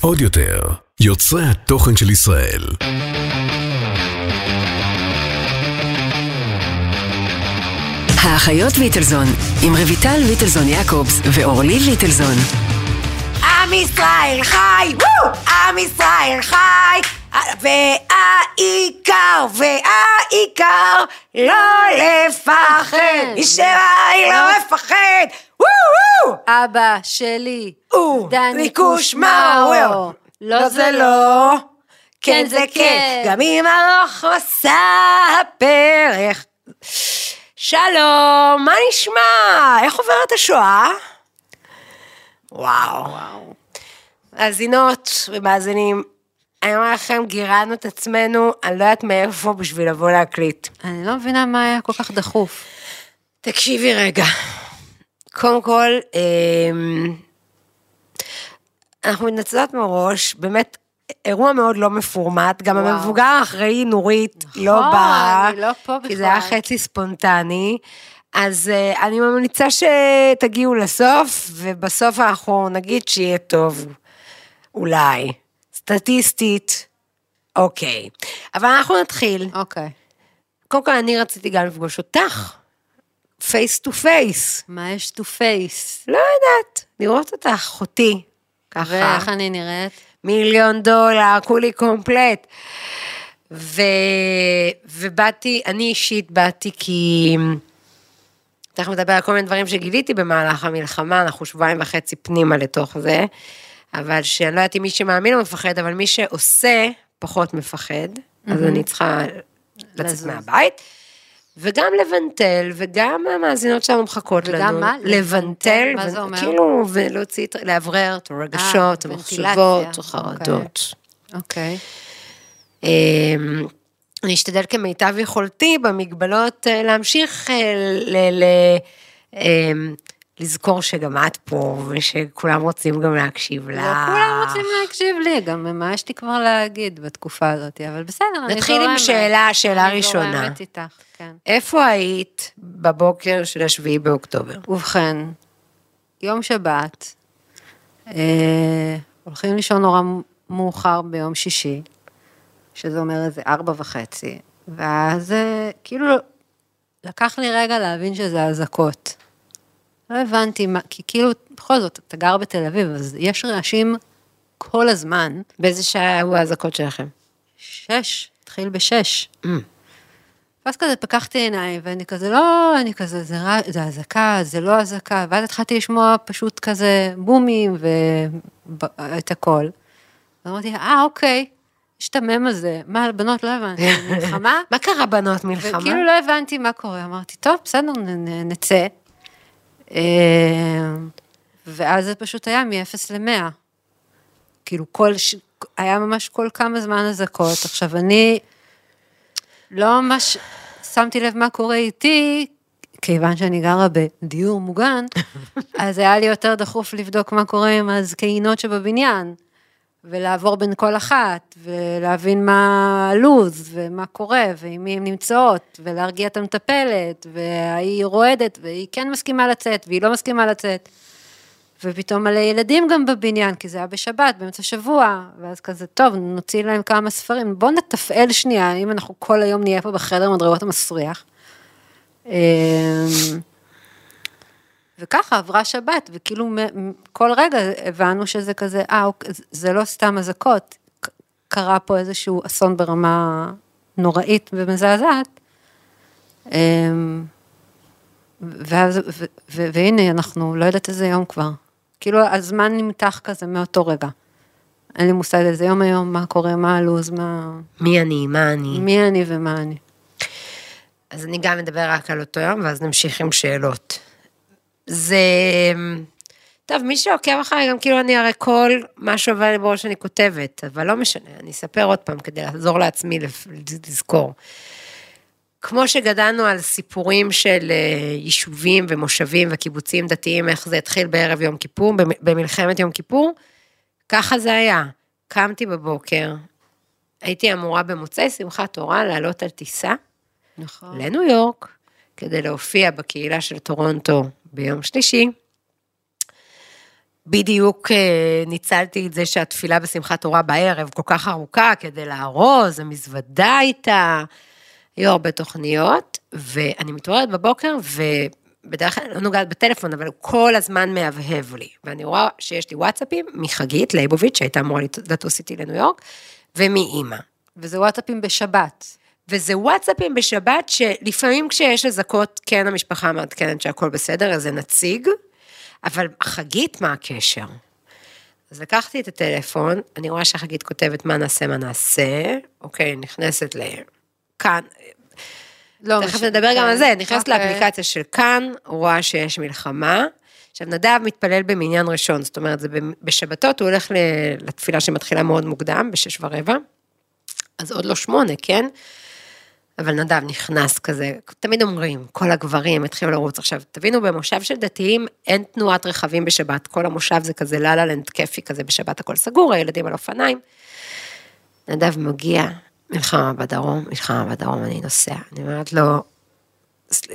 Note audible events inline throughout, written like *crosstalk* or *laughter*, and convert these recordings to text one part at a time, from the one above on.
עוד יותר, יוצרי התוכן של ישראל. האחיות ליטלזון, עם רויטל ליטלזון יעקובס ואורלי ליטלזון. עם ישראל חי! עם ישראל חי! והעיקר, והעיקר, לא לפחד! *laughs* ישרי לא לפחד! אבא שלי, דני קושמרו. קושמרו. לא זה לא, כן זה כן, גם אם ארוך מסע הפרך. שלום, מה נשמע? איך עוברת השואה? וואו. מאזינות ומאזינים, אני אומר לכם, גירדנו את עצמנו, אני לא יודעת מאיפה בשביל לבוא להקליט. אני לא מבינה מה היה כל כך דחוף. תקשיבי רגע. קודם כל, אמ, אנחנו מתנצלות מראש, באמת, אירוע מאוד לא מפורמט, גם וואו. המבוגר האחראי, נורית, לא נכון, באה, אני לא פה כי זה היה בכלל. חצי ספונטני. אז uh, אני ממליצה שתגיעו לסוף, ובסוף אנחנו נגיד שיהיה טוב, אולי. סטטיסטית, אוקיי. אבל אנחנו נתחיל. אוקיי. קודם כל, אני רציתי גם לפגוש אותך, face to face. מה יש to face? לא יודעת, לראות אותך, אחותי. ככה. ואיך אני נראית? מיליון דולר, כולי קומפלט. ו... ובאתי, אני אישית באתי כי... תכף נדבר על כל מיני דברים שגיליתי במהלך המלחמה, אנחנו שבועיים וחצי פנימה לתוך זה, אבל שאני לא יודעת אם מי שמאמין לא מפחד, אבל מי שעושה פחות מפחד, אז אני צריכה לצאת. מהבית. וגם לבנטל, וגם המאזינות שלנו מחכות לנו. וגם מה? לבנטל, מה ו- זה אומר? כאילו, ולהוציא, לאוורר את הרגשות, אה, המחשבות. החרדות. אוקיי. אמ, אני אשתדל כמיטב יכולתי במגבלות אה, להמשיך אה, ל- ל- אמ, לזכור שגם את פה, ושכולם רוצים גם להקשיב לך. לא כולם רוצים להקשיב לי, גם מה יש לי כבר להגיד בתקופה הזאת, אבל בסדר, אני זורמת. נתחיל עם שאלה, שאלה אני ראשונה. זורמת איתך, כן. איפה היית בבוקר של השביעי באוקטובר? ובכן, יום שבת, אה, הולכים לישון נורא מאוחר ביום שישי, שזה אומר איזה ארבע וחצי, ואז אה, כאילו לקח לי רגע להבין שזה אזעקות. לא הבנתי מה, כי כאילו, בכל זאת, אתה גר בתל אביב, אז יש רעשים כל הזמן. באיזה שעה היו האזעקות שלכם? שש, התחיל בשש. ואז כזה פקחתי עיניים, ואני כזה, לא, אני כזה, זה, רע- זה אזעקה, זה לא אזעקה, ואז התחלתי לשמוע פשוט כזה בומים ואת הכל. ואמרתי, אה, אוקיי, יש את המם הזה, מה, הבנות, לא הבנתי, מלחמה? *laughs* מה קרה בנות מלחמה? וכאילו לא הבנתי מה קורה, אמרתי, טוב, בסדר, נצא. אה, ואז זה פשוט היה מ-0 ל-100. כאילו, כל. היה ממש כל כמה זמן אזעקות. עכשיו, אני לא ממש שמתי לב מה קורה איתי, כיוון שאני גרה בדיור מוגן, *laughs* אז היה לי יותר דחוף לבדוק מה קורה עם הזקנות שבבניין. ולעבור בין כל אחת, ולהבין מה הלו"ז, ומה קורה, ועם מי הן נמצאות, ולהרגיע את המטפלת, והיא רועדת, והיא כן מסכימה לצאת, והיא לא מסכימה לצאת. ופתאום מלא ילדים גם בבניין, כי זה היה בשבת, באמצע שבוע, ואז כזה, טוב, נוציא להם כמה ספרים, בואו נתפעל שנייה, אם אנחנו כל היום נהיה פה בחדר מדרגות המסריח. אמ, וככה עברה שבת, וכאילו כל רגע הבנו שזה כזה, אה, אוקיי, זה- לא סתם אזעקות, קרה פה איזשהו אסון ברמה נוראית ומזעזעת. אמ, והנה, אנחנו לא יודעת איזה יום כבר. כאילו, הזמן נמתח כזה מאותו רגע. אין לי מושג איזה יום היום, מה קורה, מה הלו"ז, מה... מי אני, מה אני? מי אני ומה אני. אז אני גם אדבר רק על אותו יום, ואז נמשיך עם שאלות. זה... טוב, מי שעוקב אחריי, גם כאילו אני הרי כל מה שעובר לי בראש אני כותבת, אבל לא משנה, אני אספר עוד פעם כדי לעזור לעצמי לפ- לזכור. כמו שגדלנו על סיפורים של אה, יישובים ומושבים וקיבוצים דתיים, איך זה התחיל בערב יום כיפור, במ- במלחמת יום כיפור, ככה זה היה. קמתי בבוקר, הייתי אמורה במוצאי שמחת תורה לעלות על טיסה נכון. לניו יורק, כדי להופיע בקהילה של טורונטו ביום שלישי. בדיוק אה, ניצלתי את זה שהתפילה בשמחת תורה בערב כל כך ארוכה כדי לארוז, המזוודה איתה, היו הרבה תוכניות, ואני מתעוררת בבוקר, ובדרך כלל לא נוגעת בטלפון, אבל הוא כל הזמן מהבהב לי. ואני רואה שיש לי וואטסאפים מחגית לייבוביץ', שהייתה אמורה לטוס איתי לניו יורק, ומאימא. וזה וואטסאפים בשבת. וזה וואטסאפים בשבת, שלפעמים כשיש אזעקות, כן המשפחה מעדכנת שהכל בסדר, אז זה נציג, אבל חגית, מה הקשר? אז לקחתי את הטלפון, אני רואה שהחגית כותבת מה נעשה, מה נעשה, אוקיי, נכנסת לכאן, לא תכף נדבר גם כן. על זה, נכנסת אוקיי. לאפליקציה של כאן, רואה שיש מלחמה. עכשיו, נדב מתפלל במניין ראשון, זאת אומרת, זה בשבתות, הוא הולך לתפילה שמתחילה מאוד מוקדם, בשש ורבע, אז עוד לא שמונה, כן? אבל נדב נכנס כזה, תמיד אומרים, כל הגברים התחילו לרוץ. עכשיו, תבינו, במושב של דתיים אין תנועת רכבים בשבת, כל המושב זה כזה לה לה לנד כיפי כזה, בשבת הכל סגור, הילדים על אופניים. נדב מגיע, מלחמה בדרום, מלחמה בדרום, אני נוסע. אני אומרת לו,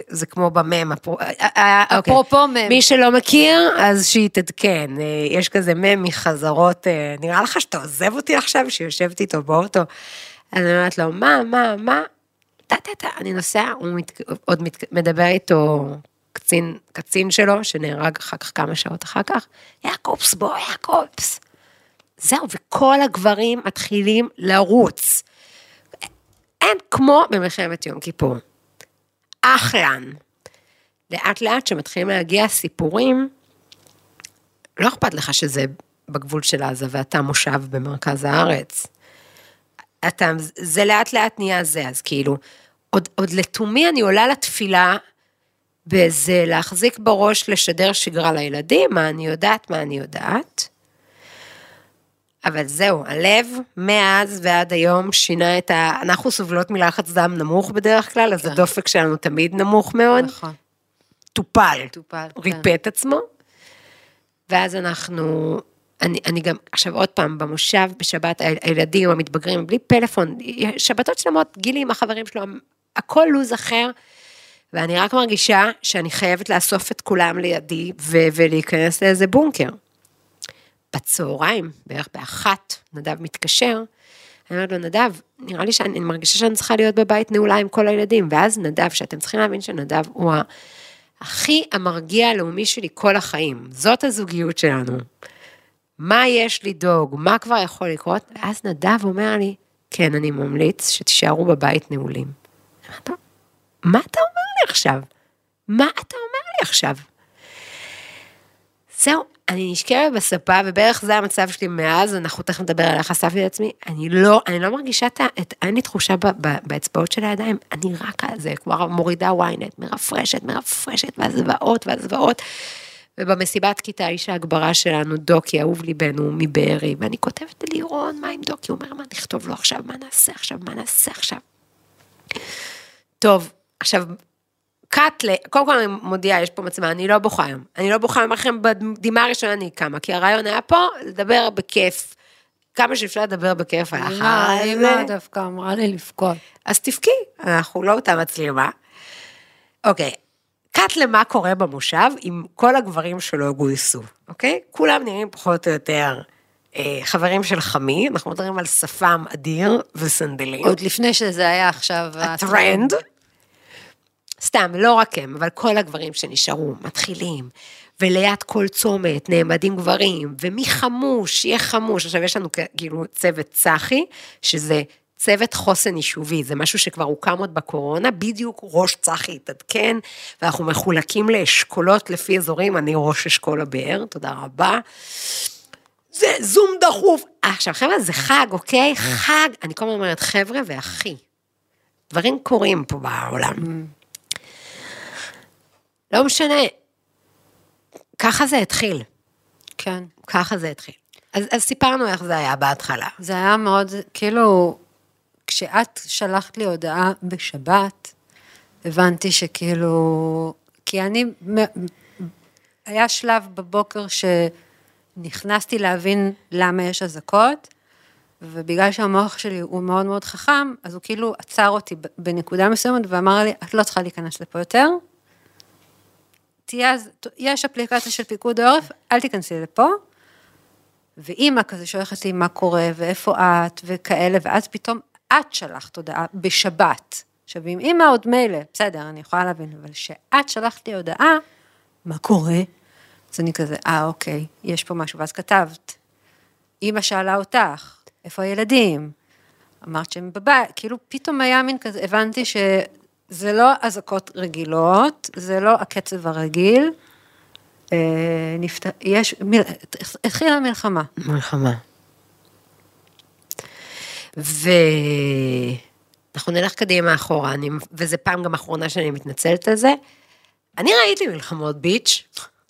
זה כמו במם, אפרו- אה, אה, אוקיי. אפרופו מם. מי שלא מכיר, אז אה, יש כזה מם מחזרות, אה, נראה לך שאתה עוזב אותי עכשיו, שיושבת איתו באוטו? אני אומרת לו, מה, מה, מה? טה, טה, טה, אני נוסע, הוא מת, עוד מת, מדבר איתו קצין, קצין שלו, שנהרג אחר כך כמה שעות אחר כך, יעקובס, בוא, יעקובס. זהו, וכל הגברים מתחילים לרוץ. אין כמו במלחמת יום כיפור. אחלן. לאט לאט שמתחילים להגיע סיפורים, לא אכפת לך שזה בגבול של עזה ואתה מושב במרכז הארץ. אתה, זה לאט לאט נהיה זה, אז כאילו, עוד, עוד לתומי אני עולה לתפילה באיזה להחזיק בראש לשדר שגרה לילדים, מה אני יודעת, מה אני יודעת. אבל זהו, הלב מאז ועד היום שינה את ה... אנחנו סובלות מלחץ דם נמוך בדרך כלל, אז הדופק שלנו תמיד נמוך מאוד. נכון. טופל. טופל, כן. ריפא את עצמו. ואז אנחנו, אני, אני גם, עכשיו עוד פעם, במושב בשבת, הילדים המתבגרים, בלי פלאפון, שבתות שלמות, גילי עם החברים שלו, הכל לו"ז אחר, ואני רק מרגישה שאני חייבת לאסוף את כולם לידי ו- ולהיכנס לאיזה בונקר. בצהריים, בערך באחת, נדב מתקשר, אני אומרת לו, נדב, נראה לי שאני אני מרגישה שאני צריכה להיות בבית נעולה עם כל הילדים, ואז נדב, שאתם צריכים להבין שנדב הוא הכי המרגיע הלאומי שלי כל החיים, זאת הזוגיות שלנו. מה יש לדאוג, מה כבר יכול לקרות? ואז נדב אומר לי, כן, אני ממליץ שתישארו בבית נעולים. מה אתה אומר לי עכשיו? מה אתה אומר לי עכשיו? זהו, אני נשכבת בספה, ובערך זה המצב שלי מאז, אנחנו תכף נדבר על איך אספתי את עצמי, אני לא, אני לא מרגישה את ה... את- אין לי תחושה ב, ב, באצבעות של הידיים, אני רק על זה, כבר מורידה ynet, מרפרשת, מרפרשת, והזוועות והזוועות. ובמסיבת כיתה איש ההגברה שלנו, דוקי, אהוב ליבנו, מבארי, ואני כותבת ללירון, מה עם דוקי? הוא אומר, מה נכתוב לו עכשיו, מה נעשה עכשיו, מה נעשה עכשיו? טוב, עכשיו, קאט ל... קודם כל אני מודיעה, יש פה מצלמה, אני לא בוכה היום. אני לא בוכה, אני אומר לכם, בדמעה הראשונה אני קמה, כי הרעיון היה פה, לדבר בכיף. כמה שאפשר לדבר בכיף על החיים. אמא דווקא אמרה לי לבכות. אז תבכי, אנחנו לא אותה מצלמה. אוקיי, קאט למה קורה במושב עם כל הגברים שלא גויסו, אוקיי? כולם נראים פחות או יותר אה, חברים של חמי, אנחנו מדברים על שפם אדיר וסנדלים. עוד לפני שזה היה עכשיו... הטרנד. סתם, לא רק הם, אבל כל הגברים שנשארו מתחילים, וליד כל צומת נעמדים גברים, ומי חמוש, יהיה חמוש. עכשיו, יש לנו כאילו צוות צחי, שזה צוות חוסן יישובי, זה משהו שכבר הוקם עוד בקורונה, בדיוק ראש צחי התעדכן, ואנחנו מחולקים לאשכולות לפי אזורים, אני ראש אשכול הבאר, תודה רבה. זה זום דחוף. עכשיו, חבר'ה, זה חג, אוקיי? חג. אני כל הזמן אומרת, חבר'ה ואחי. דברים קורים פה בעולם. לא משנה. ככה זה התחיל. כן. ככה זה התחיל. אז, אז סיפרנו איך זה היה בהתחלה. זה היה מאוד, כאילו, כשאת שלחת לי הודעה בשבת, הבנתי שכאילו, כי אני, היה שלב בבוקר שנכנסתי להבין למה יש אזעקות, ובגלל שהמוח שלי הוא מאוד מאוד חכם, אז הוא כאילו עצר אותי בנקודה מסוימת ואמר לי, את לא צריכה להיכנס לפה יותר. תהיה, יש אפליקציה של פיקוד העורף, אל תיכנסי לפה. ואימא כזה שולחת לי מה קורה, ואיפה את, וכאלה, ואז פתאום את שלחת הודעה בשבת. עכשיו, עם אימא עוד מילא, בסדר, אני יכולה להבין, אבל שאת שלחת לי הודעה, מה קורה? אז אני כזה, אה, אוקיי, יש פה משהו, ואז כתבת. אימא שאלה אותך, איפה הילדים? אמרת שהם בבית, כאילו פתאום היה מין כזה, הבנתי שזה לא אזעקות רגילות, זה לא הקצב הרגיל. אה, נפת... יש, מיל... התחילה מלחמה. מלחמה. ואנחנו נלך קדימה אחורה, אני... וזה פעם גם אחרונה שאני מתנצלת על זה. אני ראיתי מלחמות ביץ',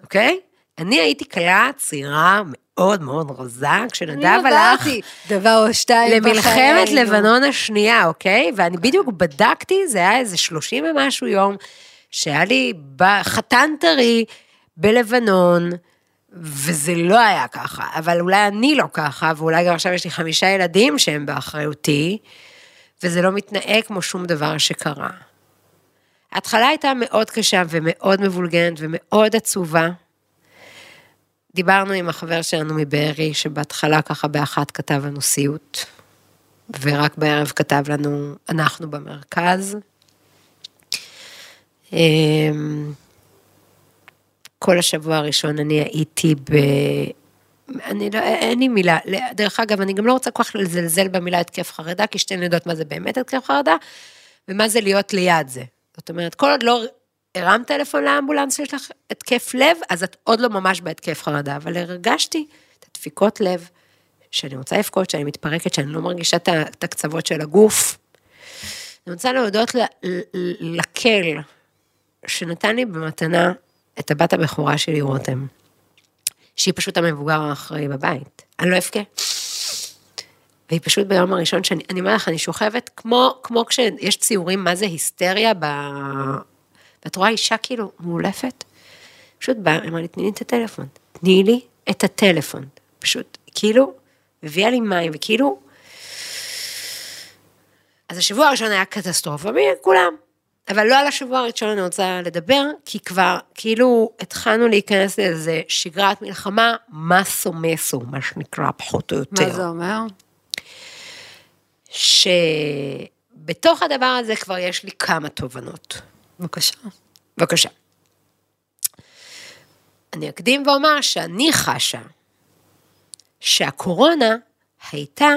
אוקיי? אני הייתי כלה צעירה מאוד מאוד רזה, כשנדב הלך דבר או שתיים למלחמת. לבנון השנייה, אוקיי? ואני בדיוק בדקתי, זה היה איזה 30 ומשהו יום, שהיה לי חתן טרי בלבנון, וזה לא היה ככה, אבל אולי אני לא ככה, ואולי גם עכשיו יש לי חמישה ילדים שהם באחריותי, וזה לא מתנהג כמו שום דבר שקרה. ההתחלה הייתה מאוד קשה ומאוד מבולגנת ומאוד עצובה. דיברנו עם החבר שלנו מבארי, שבהתחלה ככה באחת כתב לנו סיוט, ורק בערב כתב לנו, אנחנו במרכז. אמ, כל השבוע הראשון אני הייתי ב... אני לא, אין לי מילה, דרך אגב, אני גם לא רוצה כל כך לזלזל במילה התקף חרדה, כי שתינו יודעות מה זה באמת התקף חרדה, ומה זה להיות ליד זה. זאת אומרת, כל עוד לא הרמת טלפון לאמבולנס שיש לך התקף לב, אז את עוד לא ממש בהתקף חרדה, אבל הרגשתי את הדפיקות לב, שאני רוצה לבכות, שאני מתפרקת, שאני לא מרגישה את הקצוות של הגוף. אני רוצה להודות לקל, שנתן לי במתנה את הבת הבכורה שלי, רותם, שהיא פשוט המבוגר האחראי בבית. אני לא אבכה. והיא פשוט ביום הראשון שאני, אני אומר לך, אני שוכבת כמו, כמו כשיש ציורים מה זה היסטריה, ב... ואת רואה אישה כאילו מאולפת, פשוט באה, אמרה לי, תני לי את הטלפון, תני לי את הטלפון. פשוט, כאילו, הביאה לי מים, וכאילו... אז השבוע הראשון היה קטסטרופה, מכולם. אבל לא על השבוע הראשון אני רוצה לדבר, כי כבר כאילו התחלנו להיכנס לאיזה שגרת מלחמה, מסו מסו, מה שנקרא, פחות או יותר. מה זה אומר? שבתוך הדבר הזה כבר יש לי כמה תובנות. בבקשה. בבקשה. אני אקדים ואומר שאני חשה שהקורונה הייתה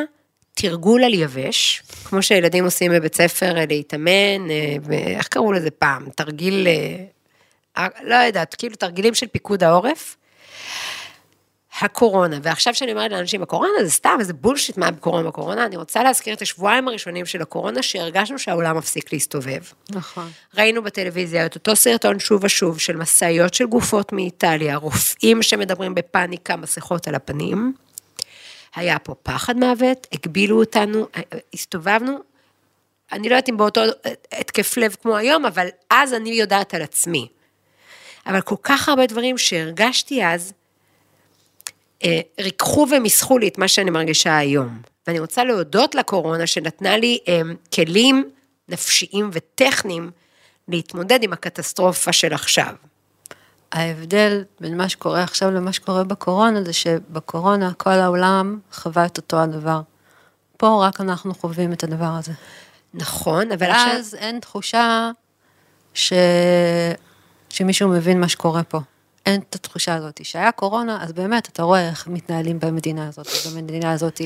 תרגול על יבש, כמו שילדים עושים בבית ספר אה, להתאמן, אה, איך קראו לזה פעם? תרגיל, אה, לא יודעת, כאילו תרגילים של פיקוד העורף. הקורונה, ועכשיו שאני אומרת לאנשים, הקורונה זה סתם, איזה בולשיט, מה בקורונה בקורונה, אני רוצה להזכיר את השבועיים הראשונים של הקורונה, שהרגשנו שהעולם מפסיק להסתובב. נכון. ראינו בטלוויזיה את אותו סרטון שוב ושוב של משאיות של גופות מאיטליה, רופאים שמדברים בפאניקה, מסכות על הפנים. היה פה פחד מוות, הגבילו אותנו, הסתובבנו. אני לא יודעת אם באותו התקף לב כמו היום, אבל אז אני יודעת על עצמי. אבל כל כך הרבה דברים שהרגשתי אז, אה, ריככו ומיסכו לי את מה שאני מרגישה היום. ואני רוצה להודות לקורונה שנתנה לי אה, כלים נפשיים וטכניים להתמודד עם הקטסטרופה של עכשיו. ההבדל בין מה שקורה עכשיו למה שקורה בקורונה, זה שבקורונה כל העולם חווה את אותו הדבר. פה רק אנחנו חווים את הדבר הזה. נכון, אבל עכשיו... ואז אין תחושה ש... שמישהו מבין מה שקורה פה. אין את התחושה הזאת. שהיה קורונה, אז באמת, אתה רואה איך מתנהלים במדינה הזאת, במדינה הזאת,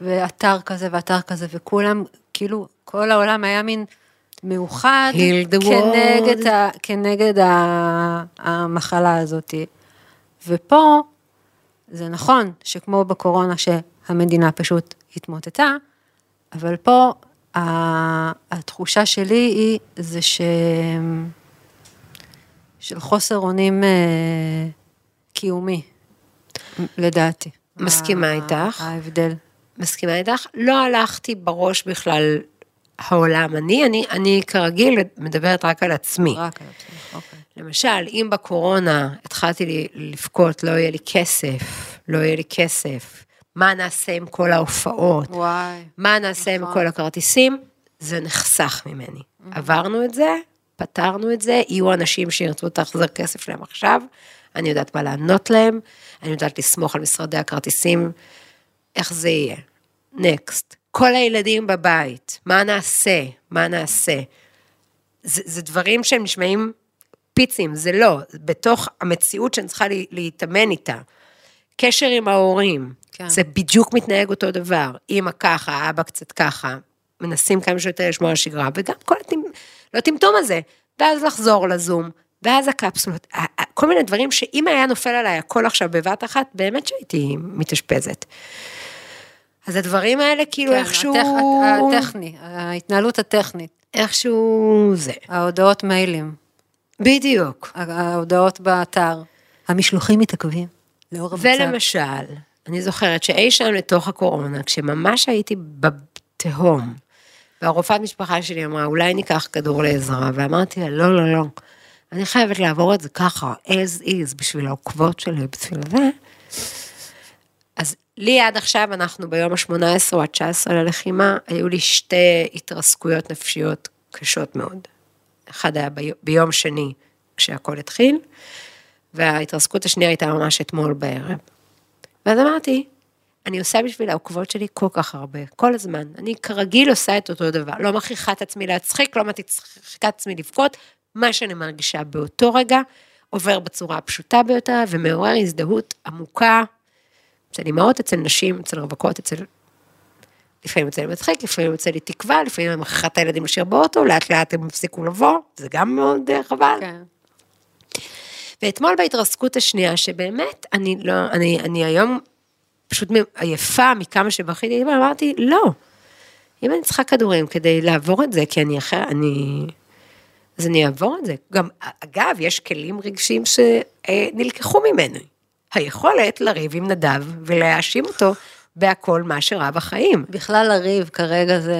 ואתר כזה ואתר כזה, וכולם, כאילו, כל העולם היה מין מאוחד כנגד. ה, כנגד ה, המחלה הזאת. ופה, זה נכון שכמו בקורונה שהמדינה פשוט התמוטטה, אבל פה התחושה שלי היא, זה ש... של חוסר אונים אה, קיומי, לדעתי. מסכימה ה- איתך. ההבדל. מסכימה איתך, לא הלכתי בראש בכלל העולם אני, אני, אני כרגיל מדברת רק על עצמי. רק על עצמך, אוקיי. למשל, אם בקורונה התחלתי לבכות, לא יהיה לי כסף, לא יהיה לי כסף, מה נעשה עם כל ההופעות, וואי. מה נעשה עם נכון. כל הכרטיסים, זה נחסך ממני. עברנו את זה, פתרנו את זה, יהיו אנשים שירצו ההחזר כסף שלהם עכשיו, אני יודעת מה לענות להם, אני יודעת לסמוך על משרדי הכרטיסים, איך זה יהיה. נקסט. כל הילדים בבית, מה נעשה? מה נעשה? זה, זה דברים שהם נשמעים פיצים, זה לא, בתוך המציאות שאני צריכה לה- להתאמן איתה. קשר עם ההורים, כן. זה בדיוק מתנהג אותו דבר. אימא ככה, אבא קצת ככה, מנסים כמה שיותר לשמור על שגרה, וגם כל הטמ... לא הטמטום הזה, ואז לחזור לזום, ואז הקפסולות, כל מיני דברים שאם היה נופל עליי הכל עכשיו בבת אחת, באמת שהייתי מתאשפזת. אז הדברים האלה כאילו כן, איכשהו, הטכ- הטכני, ההתנהלות הטכנית, איכשהו זה. ההודעות מיילים, בדיוק. ההודעות באתר, המשלוחים מתעכבים, לאור המצב. ולמשל, אני זוכרת שאי שם לתוך הקורונה, כשממש הייתי בתהום, והרופאת משפחה שלי אמרה, אולי ניקח כדור לעזרה, ואמרתי לה, לא, לא, לא, אני חייבת לעבור את זה ככה, as is, בשביל העוקבות שלי, בשביל זה. אז לי עד עכשיו, אנחנו ביום ה-18 או ה-19 ללחימה, היו לי שתי התרסקויות נפשיות קשות מאוד. אחד היה ביום, ביום שני, כשהכול התחיל, וההתרסקות השנייה הייתה ממש אתמול בערב. ואז אמרתי, אני עושה בשביל העוקבות שלי כל כך הרבה, כל הזמן. אני כרגיל עושה את אותו דבר, לא מכריחה את עצמי להצחיק, לא מכריחה את עצמי לבכות, מה שאני מרגישה באותו רגע, עובר בצורה הפשוטה ביותר ומעורר הזדהות עמוקה אצל אימהות, אצל נשים, אצל רווקות, אצל... לפעמים יוצא לי מצחיק, לפעמים יוצא לי תקווה, לפעמים אני מכריחה את הילדים לשיר באוטו, לאט לאט הם הפסיקו לבוא, זה גם מאוד אה, חבל. כן. ואתמול בהתרסקות השנייה, שבאמת, אני לא, אני, אני היום פשוט עייפה מכמה שבכיתי, אמרתי, לא. אם אני צריכה כדורים כדי לעבור את זה, כי אני אחר, אני... אז אני אעבור את זה. גם, אגב, יש כלים רגשיים שנלקחו ממני. היכולת לריב עם נדב ולהאשים אותו בהכל מה שרע בחיים. בכלל לריב כרגע זה,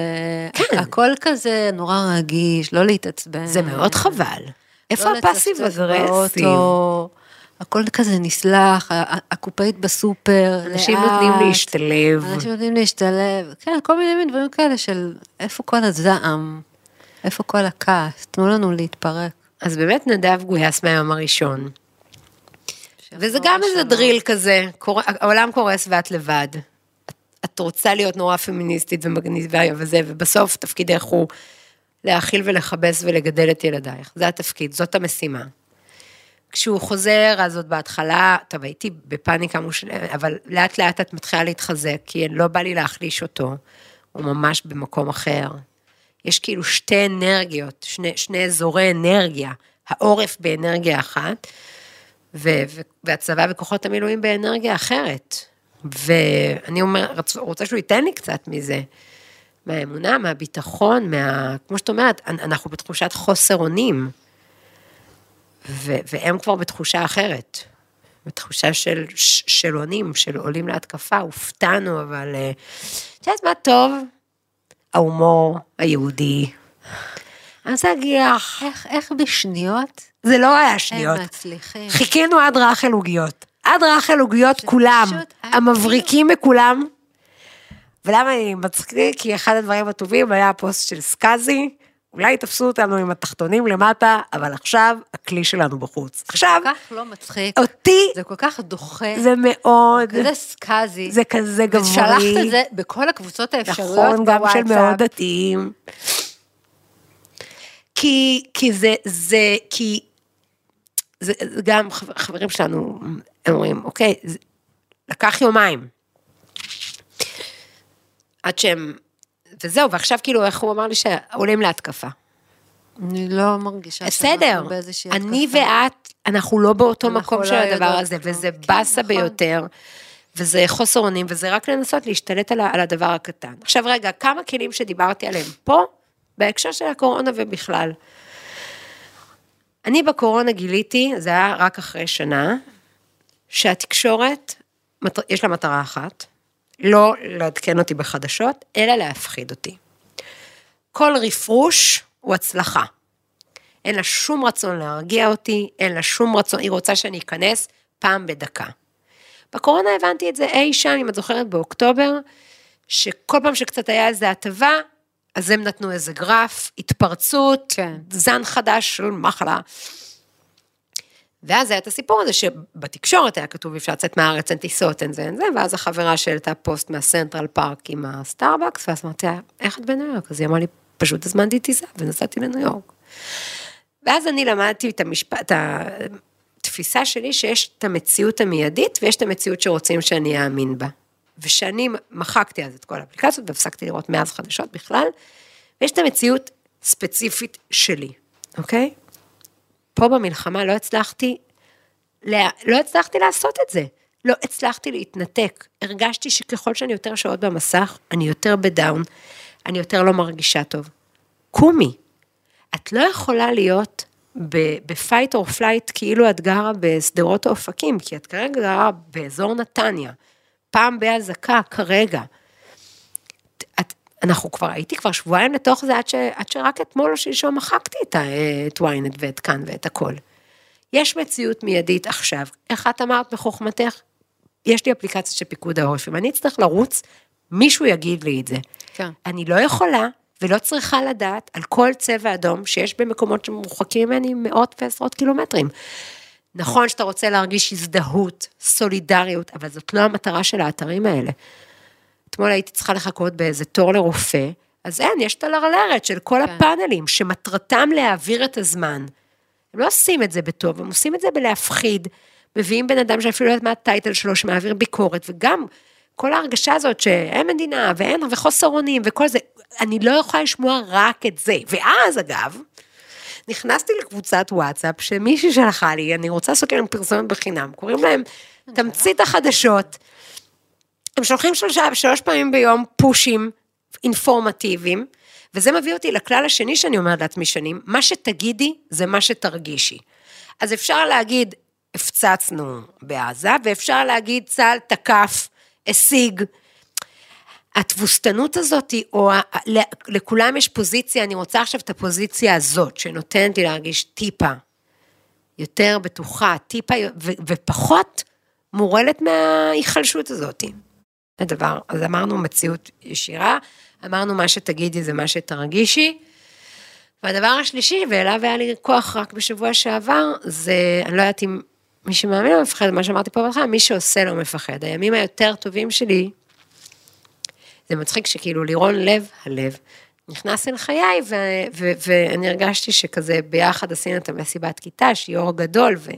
כן. הכל כזה נורא רגיש, לא להתעצבן. זה מאוד חבל. איפה לא ה passive aggressive? הכל כזה נסלח, הקופאית בסופר, אנשים לאט, נותנים להשתלב. אנשים נותנים להשתלב, כן, כל מיני מין דברים כאלה של איפה כל הזעם, איפה כל הכעס, תנו לנו להתפרק. אז באמת נדב גויס מהיום הראשון. וזה גם איזה. drill כזה, core... העולם קורס ואת לבד. את רוצה להיות נורא פמיניסטית ומגניבה וזה, ובסוף תפקידך הוא להאכיל ולכבס ולגדל את ילדייך. זה התפקיד, זאת המשימה. כשהוא חוזר, אז עוד בהתחלה, טוב, הייתי בפאניקה מושלמת, אבל לאט לאט את מתחילה להתחזק, כי לא בא לי להחליש אותו, הוא ממש במקום אחר. יש כאילו שתי אנרגיות, שני, שני אזורי אנרגיה, העורף באנרגיה אחת, ו- ו- והצבא וכוחות המילואים באנרגיה אחרת. ואני אומר, רצ- רוצה שהוא ייתן לי קצת מזה, מהאמונה, מהביטחון, מה... כמו שאת אומרת, אנ- אנחנו בתחושת חוסר אונים, ו- והם כבר בתחושה אחרת. בתחושה של, של אונים, של עולים להתקפה, הופתענו, אבל... אה, את יודעת מה טוב? ההומור היהודי. אני רוצה לך, איך, איך בשניות זה לא היה הם שניות. מצליחים. חיכינו עד רחל עוגיות. עד רחל עוגיות כולם, היה המבריקים מכולם. ולמה אני מצחיק? כי אחד הדברים הטובים היה הפוסט של סקאזי, אולי תפסו אותנו עם התחתונים למטה, אבל עכשיו הכלי שלנו בחוץ. עכשיו, כל כך לא מצחיק, אותי זה כל כך דוחה, זה מאוד, כזה סקאזי. זה כזה גברי. ושלחת את זה בכל הקבוצות האפשריות נכון, גם של מאוד בוואטסאפ. דתיים. כי, כי זה, זה, כי, זה, זה גם חבר- חברים שלנו, הם אומרים, אוקיי, זה, לקח יומיים. עד שהם, וזהו, ועכשיו כאילו, איך הוא אמר לי שעולים להתקפה. אני לא מרגישה בסדר, שאנחנו באיזושהי אני התקפה. ואת, אנחנו לא באותו אנחנו מקום לא של הדבר הזה, כלום. וזה כן, באסה נכון. ביותר, וזה חוסר אונים, וזה רק לנסות להשתלט על, על הדבר הקטן. עכשיו רגע, כמה כלים שדיברתי עליהם פה, בהקשר של הקורונה ובכלל. אני בקורונה גיליתי, זה היה רק אחרי שנה, שהתקשורת, יש לה מטרה אחת, לא לעדכן אותי בחדשות, אלא להפחיד אותי. כל רפרוש הוא הצלחה. אין לה שום רצון להרגיע אותי, אין לה שום רצון, היא רוצה שאני אכנס פעם בדקה. בקורונה הבנתי את זה אי שם, אם את זוכרת, באוקטובר, שכל פעם שקצת היה איזה הטבה, אז הם נתנו איזה גרף, התפרצות, כן. זן חדש של מחלה. ואז היה את הסיפור הזה שבתקשורת היה כתוב אפשר לצאת מהארץ, אין טיסות, אין זה, אין זה, ואז החברה שהעלתה פוסט מה Central Park עם ה Starbucks, ואז אמרתי לה, איך את בניו יורק? אז היא אמרה לי, פשוט הזמנתי טיסה ונסעתי לניו יורק. ואז אני למדתי את המשפט, התפיסה שלי שיש את המציאות המיידית ויש את המציאות שרוצים שאני אאמין בה. ושאני מחקתי אז את כל האפליקציות והפסקתי לראות מאז חדשות בכלל, ויש את המציאות ספציפית שלי, אוקיי? פה במלחמה לא הצלחתי, לא הצלחתי לעשות את זה. לא הצלחתי להתנתק. הרגשתי שככל שאני יותר שעות במסך, אני יותר ב down, אני יותר לא מרגישה טוב. קומי. את לא יכולה להיות ב fight או flight כאילו את גרה בשדרות או אופקים, כי את כרגע גרה באזור נתניה. פעם באזעקה, כרגע. אנחנו כבר, הייתי כבר שבועיים לתוך זה, עד, ש, עד שרק אתמול או שלשום מחקתי את, את ynet ואת כאן ואת הכל. יש מציאות מיידית עכשיו. איך את אמרת בחוכמתך? יש לי אפליקציה של פיקוד העורף, אם אני אצטרך לרוץ, מישהו יגיד לי את זה. כן. אני לא יכולה ולא צריכה לדעת על כל צבע אדום שיש במקומות שמרוחקים ממני מאות ועשרות קילומטרים. נכון שאתה רוצה להרגיש הזדהות, סולידריות, אבל זאת לא המטרה של האתרים האלה. אתמול הייתי צריכה לחכות באיזה תור לרופא, אז אין, יש את הלרלרת של כל כן. הפאנלים, שמטרתם להעביר את הזמן. הם לא עושים את זה בטוב, הם עושים את זה בלהפחיד, מביאים בן אדם שאפילו לא יודעת מה הטייטל שלו, שמעביר ביקורת, וגם כל ההרגשה הזאת שאין מדינה, ואין, וחוסר אונים, וכל זה, אני לא יכולה לשמוע רק את זה. ואז, אגב, נכנסתי לקבוצת וואטסאפ שמישהי שלחה לי, אני רוצה לעשות להם פרסומת בחינם, קוראים להם תמצית החדשות. הם שולחים שלושה, שלוש פעמים ביום פושים אינפורמטיביים, וזה מביא אותי לכלל השני שאני אומרת לעצמי שנים, מה שתגידי זה מה שתרגישי. אז אפשר להגיד, הפצצנו בעזה, ואפשר להגיד, צה"ל תקף, השיג, התבוסתנות הזאת, או לכולם יש פוזיציה, אני רוצה עכשיו את הפוזיציה הזאת, שנותנת לי להרגיש טיפה יותר בטוחה, טיפה, ו, ופחות מורלת מההיחלשות הזאת. הדבר, אז אמרנו מציאות ישירה, אמרנו מה שתגידי זה מה שתרגישי. והדבר השלישי, ואליו היה לי כוח רק בשבוע שעבר, זה, אני לא יודעת אם מי שמאמין לא מפחד, מה שאמרתי פה בהתחלה, מי שעושה לא מפחד. הימים היותר טובים שלי, זה מצחיק שכאילו לירון לב, הלב, נכנס אל חיי, ו- ו- ואני הרגשתי שכזה ביחד עשינו את המסיבת כיתה, שיעור גדול, ו...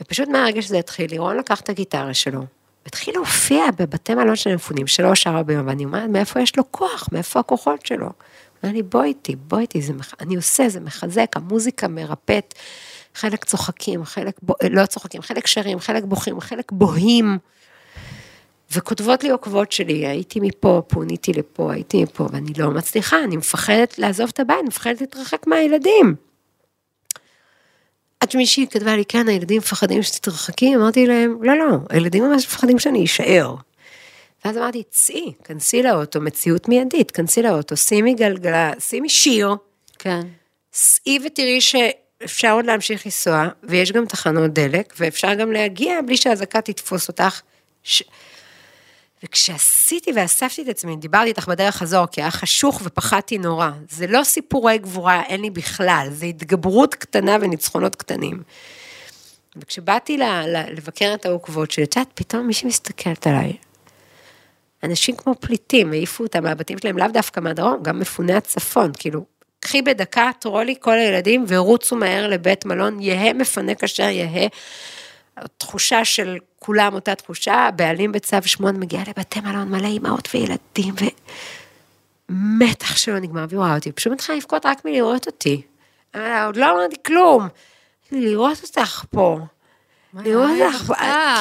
ופשוט מהרגע שזה התחיל, לירון לקח את הגיטרה שלו, והתחיל להופיע בבתי מלון של המפונים, שלוש ארבע ביום, ואני אומרת, מאיפה יש לו כוח, מאיפה הכוחות שלו? הוא אומר לי, בואי איתי, בואי איתי, מח... אני עושה, זה מחזק, המוזיקה מרפאת, חלק צוחקים, חלק בו... לא צוחקים, חלק שרים, חלק בוכים, חלק בוהים. וכותבות לי עוקבות שלי, הייתי מפה, פוניתי לפה, הייתי מפה, ואני לא מצליחה, אני מפחדת לעזוב את הבית, אני מפחדת להתרחק מהילדים. עד שמישהי כתבה לי, כן, הילדים מפחדים שתתרחקי, אמרתי להם, לא, לא, הילדים ממש מפחדים שאני אשאר. ואז אמרתי, צאי, כנסי לאוטו, מציאות מיידית, כנסי לאוטו, שימי גלגלה, שימי שיר. כן. סעי ותראי שאפשר עוד להמשיך לנסוע, ויש גם תחנות דלק, ואפשר גם להגיע בלי שהאזעקה תתפוס אותך. ש... וכשעשיתי ואספתי את עצמי, דיברתי איתך בדרך חזור, כי היה חשוך ופחדתי נורא. זה לא סיפורי גבורה, אין לי בכלל, זה התגברות קטנה וניצחונות קטנים. וכשבאתי ל, ל, לבקר את העוקבות שלי, את יודעת, פתאום מישהי מסתכלת עליי. אנשים כמו פליטים, העיפו אותם מהבתים שלהם, לאו דווקא מהדרום, גם מפוני הצפון, כאילו, קחי בדקה, תורו לי כל הילדים ורוצו מהר לבית מלון, יהא מפנה כאשר יהא. תחושה של כולם אותה תחושה, בעלים בצו 8 מגיע לבתי מלון מלא אימהות וילדים, ומתח שלא נגמר, והיא רואה אותי, פשוט מתחילה לבכות רק מלראות אותי. עוד לא אמרתי כלום, לראות אותך פה. לראות אותך,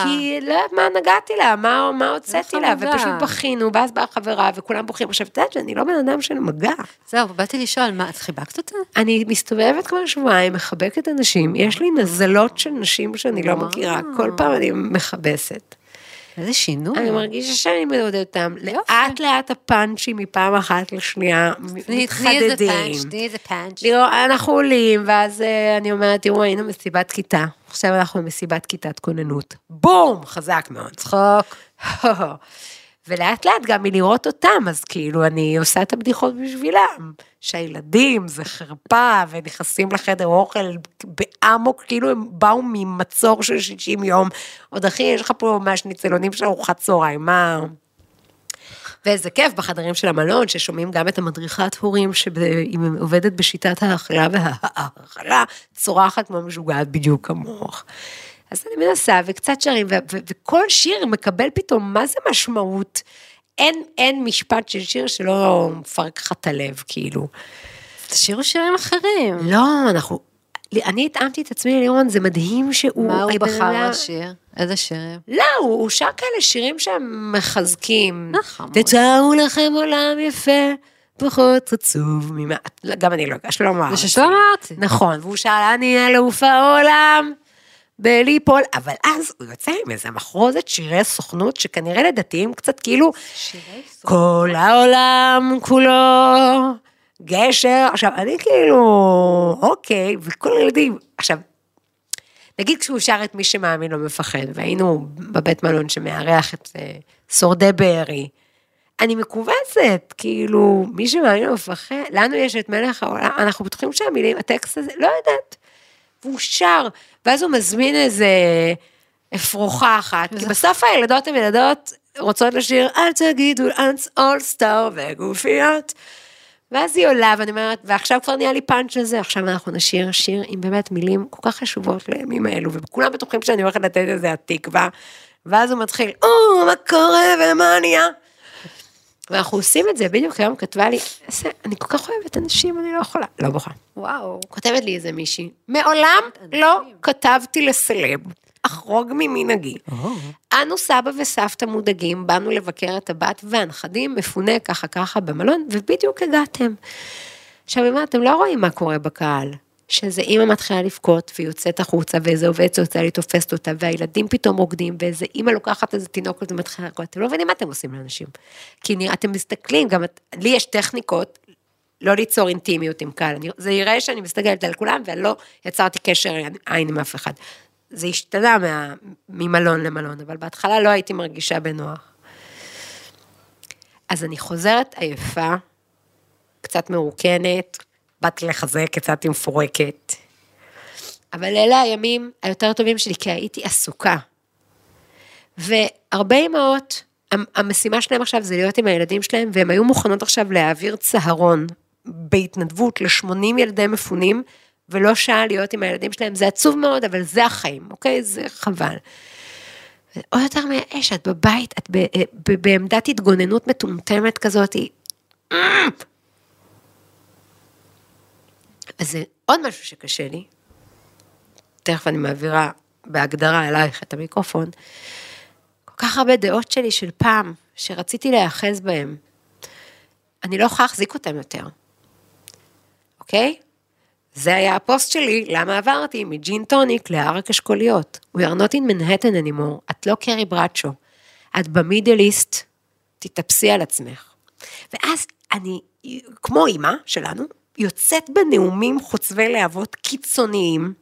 כי לא יודעת מה נגעתי לה, מה, מה הוצאתי לה, ופשוט בכינו, ואז באה חברה, וכולם בוכים. עכשיו, את יודעת שאני לא בן אדם של מגע. זהו, באתי לשאול, מה, את חיבקת אותה? אני מסתובבת כבר שבועיים, מחבקת אנשים, יש לי נזלות של נשים שאני לא מכירה, כל פעם אני מכבסת. איזה שינוי. אני מרגישה שאני מעודדת אותם. לאט לאט הפאנצ'ים מפעם אחת לשנייה מתחדדים. תני איזה פאנץ', איזה פאנץ'. אנחנו עולים, ואז אה, אני אומרת, תראו, היינו מסיבת כיתה. עכשיו אנחנו במסיבת כיתת כוננות. בום! חזק מאוד. צחוק. *laughs* ולאט לאט גם מלראות אותם, אז כאילו אני עושה את הבדיחות בשבילם. שהילדים זה חרפה, ונכנסים לחדר אוכל באמוק, כאילו הם באו ממצור של 60 יום. עוד אחי, יש לך פה מהשניצלונים של ארוחת צהריים, מה... ואיזה כיף בחדרים של המלון, ששומעים גם את המדריכת הורים, שהיא עובדת בשיטת ההאכלה וההאכלה, צורחת כמו משוגעת בדיוק כמוך. אז אני מנסה, וקצת שרים, ו- ו- וכל שיר מקבל פתאום, מה זה משמעות? אין, אין משפט של שיר שלא מפרק לך את הלב, כאילו. תשאירו שירים אחרים. לא, אנחנו... אני התאמתי את עצמי ללירון, זה מדהים שהוא... מה הוא בחר לשיר? איזה שירים? לא, הוא, הוא שר כאלה שירים שהם מחזקים. חמוד. תתארו לכם עולם יפה, פחות עצוב ממה... גם אני לא, שלמה ארצי. זה ששלמה ארצי. נכון, והוא שר, אני אלוף העולם, בליפול, אבל אז הוא יוצא עם איזה מחרוזת שירי סוכנות, שכנראה לדתיים קצת כאילו, כל העולם כולו גשר, עכשיו, אני כאילו, אוקיי, וכל הילדים, עכשיו, נגיד כשהוא שר את מי שמאמין לא מפחד, והיינו בבית מלון שמארח את אה, שורדי בארי, אני מכווצת, כאילו, מי שמאמין לא מפחד, לנו יש את מלך העולם, אנחנו בטוחים שהמילים, הטקסט הזה, לא יודעת. והוא שר, ואז הוא מזמין איזה אפרוחה אחת, כי בסוף הילדות הן ילדות רוצות לשיר, אל תגידו, אנס אולסטאר וגופיות. ואז היא עולה, ואני אומרת, ועכשיו כבר נהיה לי פאנץ' לזה, עכשיו אנחנו נשיר שיר עם באמת מילים כל כך חשובות לימים האלו, וכולם בטוחים שאני הולכת לתת איזה התקווה, ואז הוא מתחיל, או, מה קורה ומה נהיה? ואנחנו עושים את זה, בדיוק היום כתבה לי, "איזה- אני כל כך אוהבת אנשים, אני לא יכולה, לא בוכה. וואו. כותבת לי איזה מישהי, מעולם לא כתבתי לסלב, אחרוג ממנהגי. אנו סבא וסבתא מודאגים, באנו לבקר את הבת והנכדים, מפונה ככה ככה במלון, ובדיוק הגעתם. עכשיו, היא אומרת, אתם לא רואים מה קורה בקהל. שאיזה אימא מתחילה לבכות ויוצאת החוצה ואיזה עובדת סוציאלית תופסת אותה והילדים פתאום רוקדים ואיזה אימא לוקחת איזה תינוקת ומתחילה לקרוא, אתם לא מבינים מה אתם עושים לאנשים. כי נראה, אתם מסתכלים, גם לי יש טכניקות לא ליצור אינטימיות עם קהל. אני, זה יראה שאני מסתכלת על כולם ואני לא יצרתי קשר עין עם אף אחד. זה השתנה מה, ממלון למלון, אבל בהתחלה לא הייתי מרגישה בנוח. אז אני חוזרת עייפה, קצת מרוקנת, באתי לחזק, יצאתי מפורקת. אבל אלה הימים היותר טובים שלי, כי הייתי עסוקה. והרבה אמהות, המ- המשימה שלהם עכשיו זה להיות עם הילדים שלהם, והם היו מוכנות עכשיו להעביר צהרון בהתנדבות ל-80 ילדי מפונים, ולא שעה להיות עם הילדים שלהם, זה עצוב מאוד, אבל זה החיים, אוקיי? זה חבל. עוד יותר מייאש, את בבית, את ב, ב, בעמדת התגוננות מטומטמת כזאת, אז זה עוד משהו שקשה לי, תכף אני מעבירה בהגדרה אלייך את המיקרופון, כל כך הרבה דעות שלי של פעם, שרציתי להיאחז בהן, אני לא יכולה להחזיק אותן יותר, אוקיי? זה היה הפוסט שלי, למה עברתי מג'ין טוניק לערק אשכוליות. We are not in Manhattan anymore, את לא קרי ברצ'ו. את במידל איסט, תתאפסי על עצמך. ואז אני, כמו אימא שלנו, יוצאת בנאומים חוצבי להבות קיצוניים,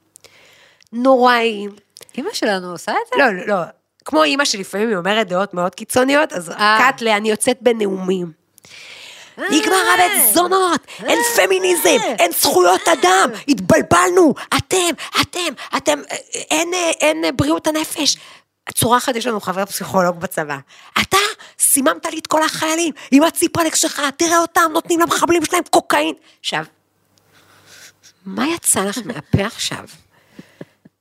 נוראיים. אמא שלנו עושה את זה? לא, לא, לא. כמו אימא שלפעמים היא אומרת דעות מאוד קיצוניות, אז אה. קאט אני יוצאת בנאומים. נגמר הבית זונות, אין פמיניזם, אין זכויות אדם, התבלבלנו, אתם, אתם, אתם, אין, אין בריאות הנפש. צורחת, יש לנו חבר פסיכולוג בצבא. אתה סיממת לי את כל החיילים עם הציפרלקס שלך, תראה אותם, נותנים למחבלים שלהם קוקאין. עכשיו, מה יצא לך מהפה עכשיו?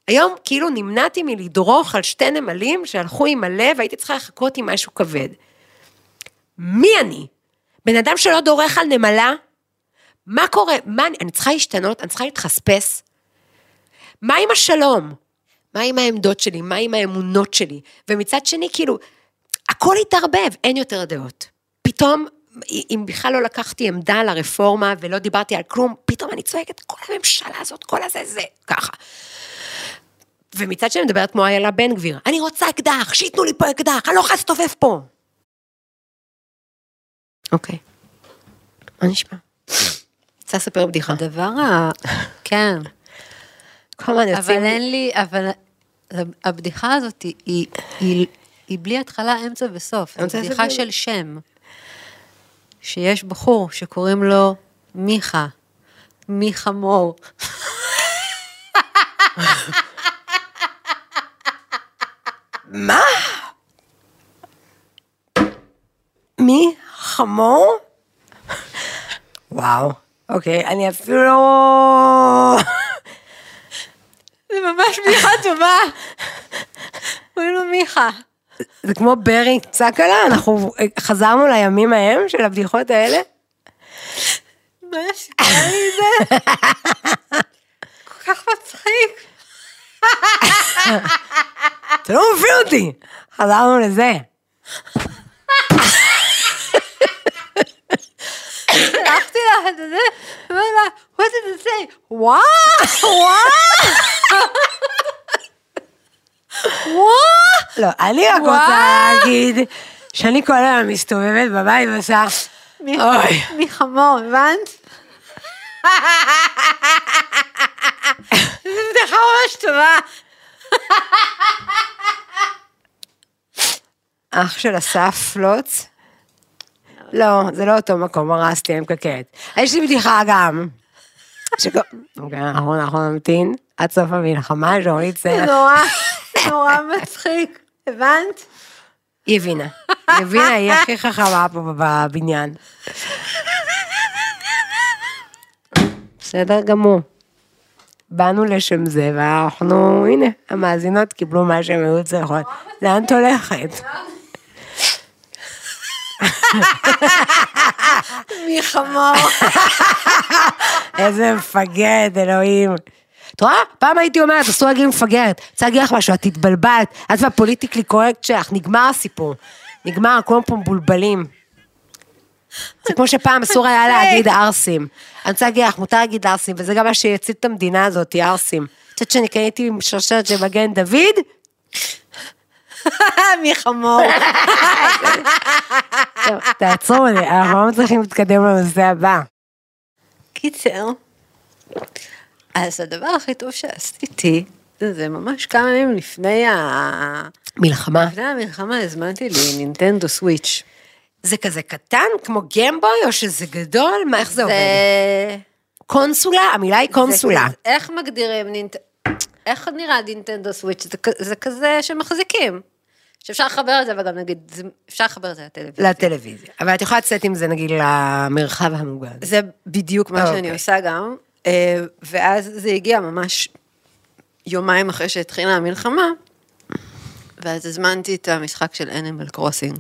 היום כאילו נמנעתי מלדרוך על שתי נמלים שהלכו עם הלב, והייתי צריכה לחכות עם משהו כבד. מי אני? בן אדם שלא דורך על נמלה? מה קורה? מה אני, אני צריכה להשתנות? אני צריכה להתחספס? מה עם השלום? מה עם העמדות שלי? מה עם האמונות שלי? ומצד שני, כאילו, הכל התערבב, אין יותר דעות. פתאום, אם בכלל לא לקחתי עמדה על הרפורמה ולא דיברתי על כלום, פתאום אני צועקת, כל הממשלה הזאת, כל הזה, זה, ככה. ומצד שני מדברת כמו איילה בן גביר, אני רוצה אקדח, שייתנו לי פה אקדח, אני לא יכולה להסתובב פה. אוקיי. מה נשמע? רוצה לספר בדיחה. הדבר ה... כן. כל הזמן אבל יוצאים... אין לי, אבל הבדיחה הזאת היא, היא, היא, היא בלי התחלה, אמצע וסוף. זו בדיחה. של שם. שיש בחור שקוראים לו מיכה. מיכה מור. מה? מי? חמור? וואו, אוקיי, אני אפילו לא... זה ממש בדיחה טובה. קוראים לו מיכה. זה כמו ברי צקלה, אנחנו חזרנו לימים ההם של הבדיחות האלה. מה שקרה לי זה? כל כך מצחיק. אתה לא מבין אותי. חזרנו לזה. שלחתי לה את זה, אמר לה, what did it say? וואו, וואו. וואו. לא, אני רק. רוצה להגיד שאני כל היום מסתובבת בבית ועושה... אוי. מחמור, הבנת? *laughs* זו בדיחה ממש טובה. אח של אסף פלוץ? לא, זה לא אותו מקום, הרסתי, אני מקקרת. יש לי בדיחה גם. אוקיי, אנחנו נמתין עד סוף המלחמה, שאורית זה סרח. נורא, נורא מצחיק, הבנת? היא הבינה. היא הבינה, היא הכי חכמה פה בבניין. בסדר גמור. באנו לשם זה, ואנחנו, הנה, המאזינות קיבלו מה שהם היו צריכות. לאן את הולכת? מחמור. איזה מפגרת, אלוהים. את רואה? פעם הייתי אומרת, אסור להגיד מפגרת. רוצה להגיד לך משהו, את התבלבלת. את והפוליטיקלי קורקט שלך, נגמר הסיפור. נגמר, כולם פה מבולבלים. זה כמו שפעם אסור היה להגיד ערסים. אני רוצה להגיד לך, מותר להגיד ערסים, וזה גם מה שיציל את המדינה הזאת, ערסים. את יודעת שאני קניתי עם שרשרת של מגן דוד? *laughs* מחמור. *laughs* טוב, תעצרו, אנחנו לא מצליחים להתקדם לנושא הבא. קיצר, אז הדבר הכי טוב שעשיתי, זה ממש כמה ימים לפני ה... מלחמה. לפני המלחמה הזמנתי לי נינטנדו סוויץ'. זה כזה קטן, כמו גמבוי, או שזה גדול? מה, איך זה עובד? זה... קונסולה? המילה היא קונסולה. זה איך מגדירים נינט... איך נראה נינטנדו סוויץ'? זה, זה כזה שמחזיקים. שאפשר לחבר את זה, וגם נגיד, זה- אפשר לחבר את זה לטלוויזיה. לטלוויזיה. אבל את יכולה לצאת עם זה נגיד למרחב המוגן. זה בדיוק מה אוקיי. שאני עושה גם, אה, ואז זה הגיע ממש יומיים אחרי שהתחילה המלחמה, ואז הזמנתי את המשחק של אנימל קרוסינג,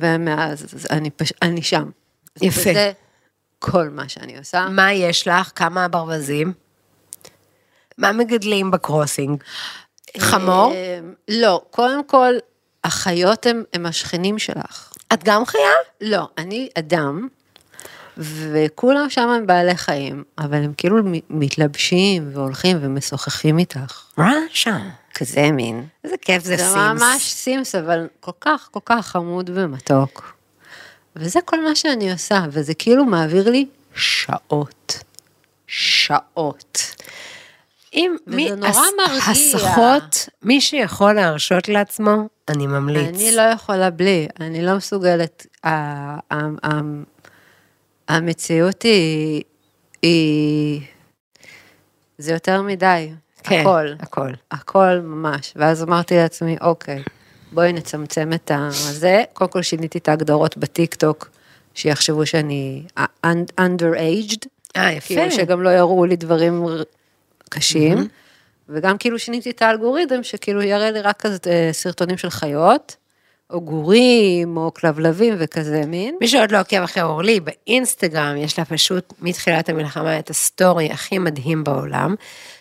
ומאז אז אני, פש... אני שם. יפה. וזה כל מה שאני עושה. מה יש לך? כמה ברווזים? מה מגדלים בקרוסינג? חמור? אה, לא, קודם כל, החיות הם, הם השכנים שלך. את גם חיה? לא, אני אדם, וכולם שם הם בעלי חיים, אבל הם כאילו מתלבשים והולכים ומשוחחים איתך. מה שם? כזה מין. איזה כיף זה זה סימס. ממש סימס, אבל כל כך, כל כך חמוד ומתוק. וזה כל מה שאני עושה, וזה כאילו מעביר לי שעות. שעות. אם וזה מי, נורא הס- מרגיע. הסחות, מי שיכול להרשות לעצמו, אני ממליץ. אני לא יכולה בלי, אני לא מסוגלת. המציאות היא, היא, זה יותר מדי, כן, הכל, הכל. הכל ממש. ואז אמרתי לעצמי, אוקיי, בואי נצמצם את הזה. קודם כל שיניתי את ההגדרות בטיקטוק, שיחשבו שאני underaged, אה, יפה. כאילו שגם לא יראו לי דברים קשים, וגם כאילו שיניתי את האלגוריתם, שכאילו יראה לי רק כזה אה, סרטונים של חיות, או גורים, או כלבלבים וכזה מין. מי שעוד לא עוקב אחרי אורלי, באינסטגרם יש לה פשוט מתחילת המלחמה את ה story הכי מדהים בעולם,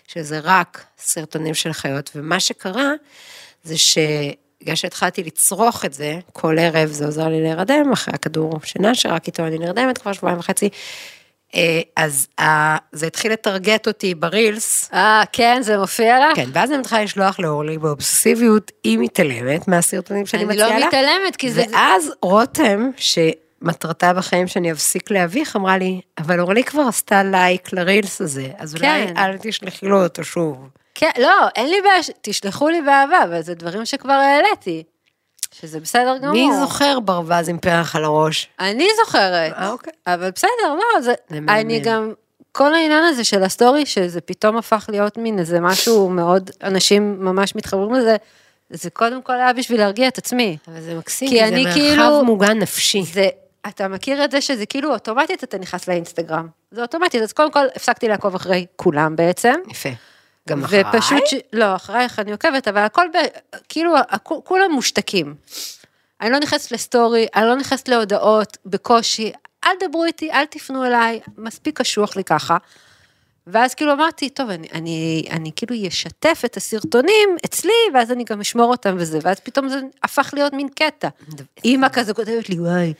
שזה רק סרטונים של חיות, ומה שקרה זה שבגלל שהתחלתי לצרוך את זה, כל ערב זה עוזר לי להירדם, אחרי הכדור שינה שרק איתו אני נרדמת כבר שבועיים וחצי, אז אה, זה התחיל לטרגט אותי ב reels, אה, כן, זה מופיע לך? כן, ואז אני מתחילה לשלוח לאורלי באובססיביות, היא מתעלמת מהסרטונים שאני אני מציעה לה. לא מתעלמת, כי זה... ואז רותם, שמטרתה בחיים שאני אפסיק להביך, אמרה לי, אבל אורלי כבר עשתה לייק ל reels הזה, אז אולי כן. אל תשלחי לו אותו שוב. כן, לא, אין לי בעיה, תשלחו לי באהבה, אבל זה דברים שכבר העליתי. שזה בסדר גמור. מי זוכר ברווז עם פרח על הראש? אני זוכרת. אה, אוקיי. אבל בסדר, לא, זה... זה. אני גם... כל העניין הזה של ה story, שזה פתאום הפך להיות מין איזה משהו מאוד, אנשים ממש מתחברים לזה, זה קודם כל היה בשביל להרגיע את עצמי. אבל זה מקסים, כי זה אני מרחב כאילו- מוגן נפשי. זה, אתה מכיר את זה שזה כאילו אוטומטית אתה נכנס לאינסטגרם. זה אוטומטית, אז קודם כל הפסקתי לעקוב אחרי כולם בעצם. יפה. גם אחריי? ופשוט, ש... לא, אחרייך אני עוקבת, אבל הכל, ב... כאילו, הכ... כולם מושתקים. אני לא נכנסת לסטורי, אני לא נכנסת להודעות, בקושי, אל דברו איתי, אל תפנו אליי, מספיק קשוח לי ככה. ואז כאילו אמרתי, טוב, אני, אני, אני כאילו אשתף את הסרטונים אצלי, ואז אני גם אשמור אותם וזה, ואז פתאום זה הפך להיות מין קטע. אימא כזה כותבת לי, וואי,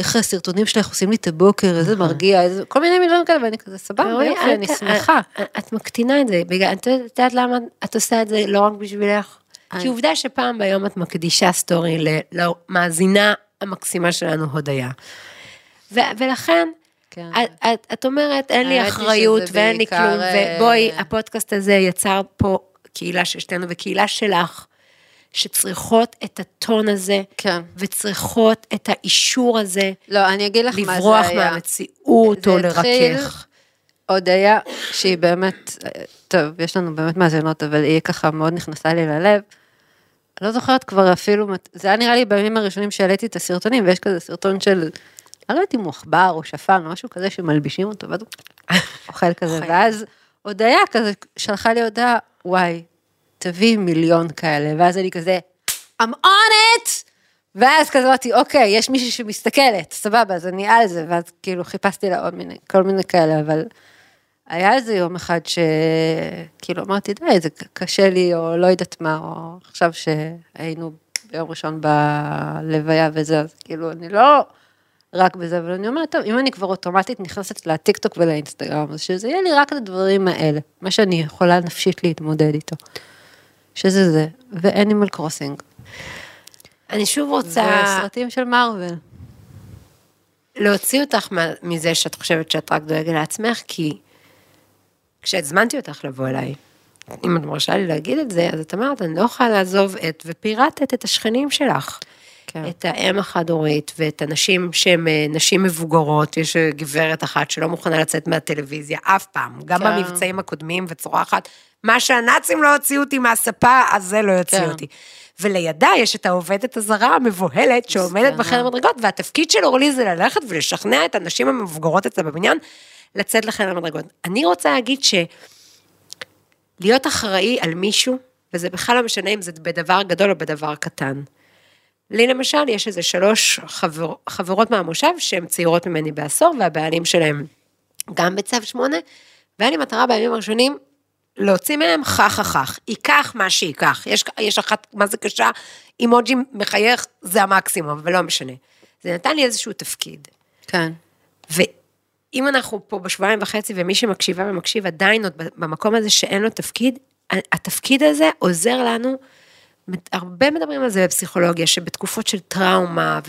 איך הסרטונים שלך עושים לי את הבוקר, איזה מרגיע, איזה, כל מיני מילים כאלה, ואני כזה, סבבה, יופי, אני שמחה. את- את מקטינה את זה, בגלל, את יודעת למה את עושה את זה לא רק בשבילך? כי עובדה שפעם ביום את מקדישה סטורי למאזינה המקסימה שלנו, הודיה. ולכן, כן. את, את, את אומרת, אין לי אחריות ואין לי כלום, אה, ובואי, הפודקאסט הזה יצר פה קהילה של שתינו וקהילה שלך, שצריכות את הטון הזה, כן. וצריכות את האישור הזה, לא, אני אגיד לך מה זה היה. לברוח מהמציאות או התחיל- לרכך. הודיה, שהיא באמת, טוב, יש לנו באמת מאזינות, אבל היא ככה מאוד נכנסה לי ללב. לא זוכרת כבר אפילו, זה היה נראה לי בימים הראשונים שהעליתי את הסרטונים, ויש כזה סרטון של, אני לא יודעת אם הוא עכבר או שפן או משהו כזה שמלבישים אותו, ואז הוא אוכל כזה. ואז הודיה כזה שלחה לי הודעה, וואי, תביאי מיליון כאלה, ואז אני כזה, I'm on it! ואז כזה אמרתי, אוקיי, יש מישהי שמסתכלת, סבבה, אז אני על זה, ואז כאילו חיפשתי לה עוד מיני, כל מיני כאלה, אבל היה איזה יום אחד שכאילו אמרתי, די, זה קשה לי, או לא יודעת מה, או עכשיו שהיינו ביום ראשון בלוויה וזה, אז כאילו, אני לא רק בזה, אבל אני אומרת, טוב, אם אני כבר אוטומטית נכנסת לטיקטוק ולאינסטגרם, אז שזה יהיה לי רק את הדברים האלה, מה שאני יכולה נפשית להתמודד איתו. שזה זה, ואנימל קרוסינג. אני שוב רוצה וסרטים של מארוול. להוציא אותך מזה שאת חושבת שאת רק דואגת לעצמך, כי כשהזמנתי אותך לבוא אליי, אם את מרשה לי להגיד את זה, אז את אמרת, אני לא יכולה לעזוב את, ופירטת את השכנים שלך. כן. את האם החד-הורית ואת הנשים שהן אה, נשים מבוגרות, יש אה, גברת אחת שלא מוכנה לצאת מהטלוויזיה אף פעם, גם כן. במבצעים הקודמים וצורחת, מה שהנאצים לא הוציאו אותי מהספה, אז זה לא יוציא כן. אותי. ולידה יש את העובדת הזרה המבוהלת שעומדת. בחדר מדרגות, והתפקיד של אורלי זה ללכת ולשכנע את הנשים המבוגרות אצלה בבניין לצאת לחדר מדרגות. אני רוצה להגיד שלהיות אחראי על מישהו, וזה בכלל לא משנה אם זה בדבר גדול או בדבר קטן. לי למשל, יש איזה שלוש חבר, חברות מהמושב שהן צעירות ממני בעשור, והבעלים שלהם גם בצו שמונה, והיה לי מטרה בימים הראשונים להוציא מהם חך החך, ייקח מה שייקח. יש, יש אחת, מה זה קשה, אימוג'י מחייך, זה המקסימום, אבל לא משנה. זה נתן לי איזשהו תפקיד. כן. ואם אנחנו פה בשבועיים וחצי, ומי שמקשיבה ומקשיב עדיין עוד במקום הזה שאין לו תפקיד, התפקיד הזה עוזר לנו, הרבה מדברים על זה בפסיכולוגיה, שבתקופות של טראומה,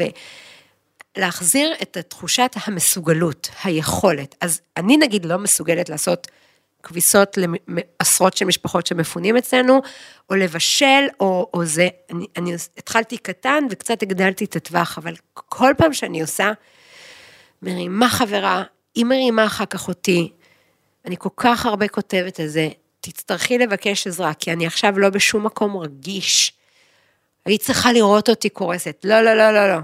ולהחזיר את תחושת המסוגלות, היכולת. אז אני נגיד לא מסוגלת לעשות כביסות לעשרות של משפחות שמפונים אצלנו, או לבשל, או, או זה, אני, אני התחלתי קטן וקצת הגדלתי את הטווח, אבל כל פעם שאני עושה, מרימה חברה, היא מרימה אחר כך אותי, אני כל כך הרבה כותבת על זה, תצטרכי לבקש עזרה, כי אני עכשיו לא בשום מקום רגיש. היית צריכה לראות אותי קורסת. לא, לא, לא, לא, לא.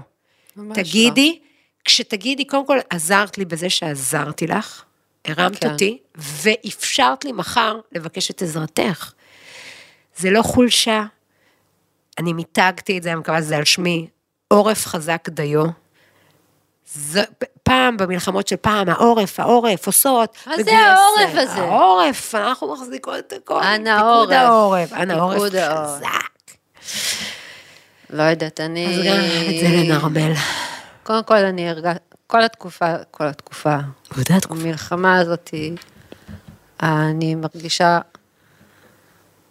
ממש תגידי, כשתגידי, קודם כל עזרת לי בזה שעזרתי לך, הרמת כן. אותי, ואפשרת לי מחר לבקש את עזרתך. זה לא חולשה, אני מיתגתי את זה, אני מקווה שזה על שמי, עורף חזק דיו. זו, פעם במלחמות של פעם, העורף, העורף, עושות. מה זה. העורף הזה? העורף, אנחנו מחזיקות את הכל. אנא פיקוד העורף. אנא העורף פיקוד העורף. חזק. לא יודעת, אני... אז גם את זה לנרמל. קודם כל, אני הרגשתי, כל התקופה, כל התקופה, באותה תקופה. המלחמה הזאת, אני מרגישה,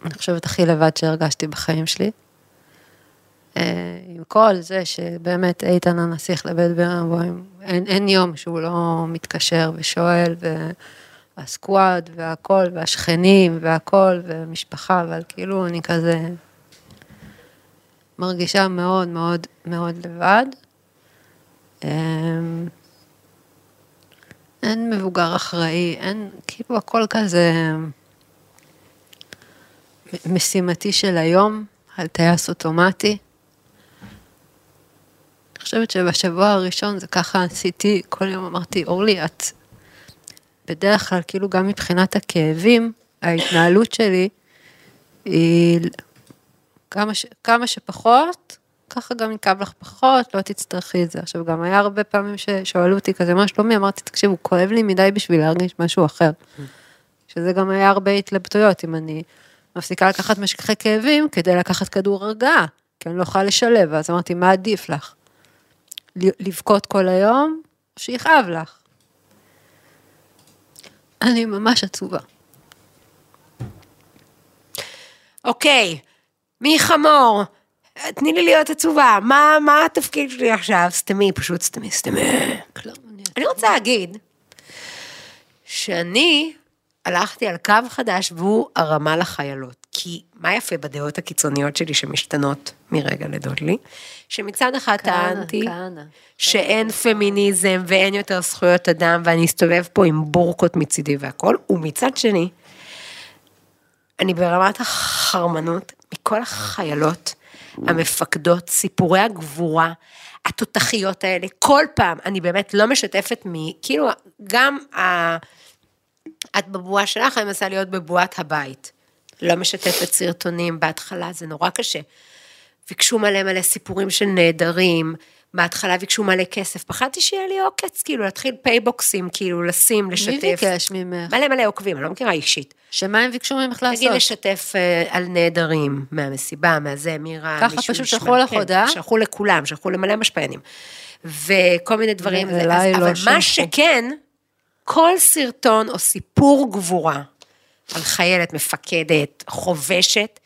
אני חושבת הכי לבד שהרגשתי בחיים שלי. אה, עם כל זה שבאמת איתן הנסיך לבית ברנבוים, אין, אין יום שהוא לא מתקשר ושואל, הסקואד והכל, והשכנים והכל, ומשפחה, אבל כאילו אני כזה מרגישה מאוד מאוד מאוד לבד. אמ, אין מבוגר אחראי, אין, כאילו הכל כזה משימתי של היום, על טייס אוטומטי. אני חושבת שבשבוע הראשון זה ככה עשיתי, כל יום אמרתי, אורלי, את בדרך כלל, כאילו גם מבחינת הכאבים, ההתנהלות שלי היא כמה, ש, כמה שפחות, ככה גם יכאב לך פחות, לא תצטרכי את זה. עכשיו, גם היה הרבה פעמים ששואלו אותי כזה, מה שלומי? אמרתי, תקשיבו, כואב לי מדי בשביל להרגיש משהו אחר. שזה גם היה הרבה התלבטויות, אם אני מפסיקה לקחת משככי כאבים כדי לקחת כדור הרגעה, כי אני לא יכולה לשלב, אז אמרתי, מה עדיף לך? לבכות כל היום, או שיכאב לך? אני ממש עצובה. אוקיי, מי חמור? תני לי להיות עצובה, מה, מה התפקיד שלי עכשיו? סתמי, פשוט סתמי, סתמי. כלום, אני... רוצה להגיד שאני הלכתי על קו חדש והוא הרמה לחיילות. כי מה יפה בדעות הקיצוניות שלי שמשתנות מרגע לדודלי? שמצד אחד טענתי. שאין פמיניזם ואין יותר זכויות אדם ואני אסתובב פה עם בורקות מצידי והכל, ומצד שני, אני ברמת החרמנות מכל החיילות, המפקדות, סיפורי הגבורה, התותחיות האלה, כל פעם, אני באמת לא משתפת מ... כאילו, גם ה... את בבועה שלך, אני מנסה להיות בבועת הבית. לא משתפת סרטונים, בהתחלה זה נורא קשה. ביקשו מלא מלא סיפורים של נעדרים, בהתחלה ביקשו מלא כסף, פחדתי שיהיה לי עוקץ, כאילו, להתחיל פייבוקסים, כאילו, לשים, לשתף. מי ביקש ממך? מלא מלא עוקבים, אני לא מכירה אישית. שמה הם ביקשו ממך לעשות? נגיד לשתף אה, על נעדרים, מהמסיבה, מהזה, מירה, ככה מישהו פשוט ישמע. שלחו לך כן, הודעה? שלחו לכולם, שלחו למלא משפיענים. וכל מיני דברים. אליי לא אבל מה שלחו. שכן, כל סרטון או סיפור גבורה על חיילת, מפקדת, חובשת,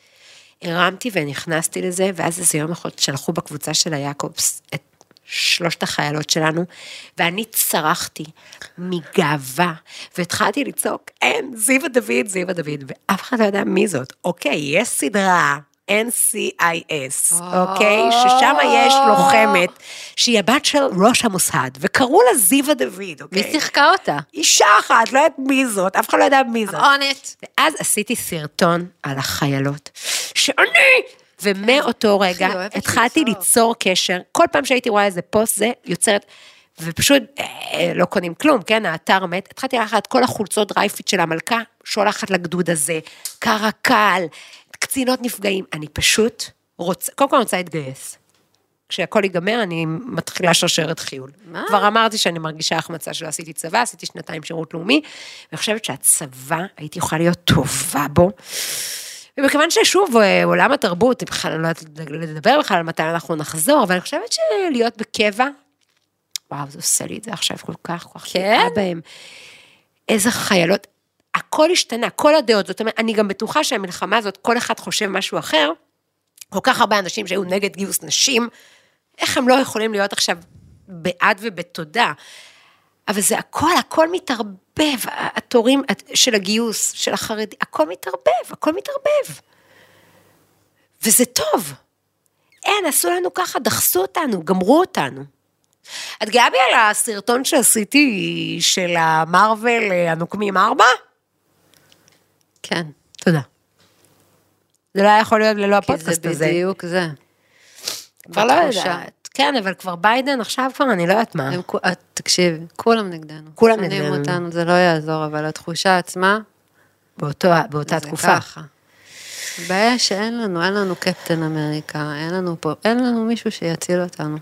הרמתי ונכנסתי לזה, ואז איזה יום אחד שלחו בקבוצה של היעקובס את שלושת החיילות שלנו, ואני צרחתי מגאווה, והתחלתי לצעוק, אין, זיווה דוד, זיווה דוד, ואף אחד לא יודע מי זאת. אוקיי, יש סדרה. NCIS, אוקיי? ששם יש לוחמת שהיא הבת של ראש המוסד, וקראו לה זיווה דוד, אוקיי? מי שיחקה אותה? אישה אחת, לא יודעת מי זאת, אף אחד לא יודע מי זאת. אונת. ואז עשיתי סרטון על החיילות, שאני, ומאותו רגע התחלתי. ליצור קשר, כל פעם שהייתי רואה איזה פוסט זה, יוצרת, ופשוט אה, לא קונים כלום, כן, האתר מת, התחלתי לקחת כל החולצות dri-fit של המלכה, שולחת לגדוד הזה, קרקל, קצינות נפגעים, אני פשוט רוצה, קודם כל אני רוצה להתגייס. כשהכל ייגמר, אני מתחילה שרשרת חיול. מה? כבר אמרתי שאני מרגישה החמצה שלא עשיתי צבא, עשיתי שנתיים שירות לאומי, ואני חושבת שהצבא, הייתי יכולה להיות טובה בו. ומכיוון ששוב, אה, עולם התרבות, אני בכלל לא יודעת לדבר בכלל על מתי אנחנו נחזור, אבל אני חושבת שלהיות בקבע, וואו, זה עושה לי את זה עכשיו כל כך, כל כך כן? בהם. איזה חיילות, הכל השתנה, כל הדעות, זאת אומרת, אני גם בטוחה שהמלחמה הזאת, כל אחד חושב משהו אחר, כל כך הרבה אנשים שהיו נגד גיוס נשים, איך הם לא יכולים להיות עכשיו בעד ובתודה? אבל זה הכל, הכל מתערבב, התורים של הגיוס, של החרדי, הכל מתערבב, הכל מתערבב. וזה טוב. אין, עשו לנו ככה, דחסו אותנו, גמרו אותנו. את גאה בי על הסרטון שעשיתי של המרוויל, אה, הנוקמים ארבע? כן. תודה. זה לא היה יכול להיות ללא כי זה הפודקאסט הזה. בדיוק זה. כבר לא. יודעת. כן, אבל כבר ביידן עכשיו כבר, אני לא יודעת מה. הם את- תקשיבי, כולם נגדנו. כולם שונאים נגדנו. אותנו, זה לא יעזור, אבל התחושה עצמה, באותו, באותה זה תקופה. ככה. הבעיה שאין לנו, אין לנו קפטן אמריקה, אין לנו פה, אין לנו מישהו שיציל אותנו.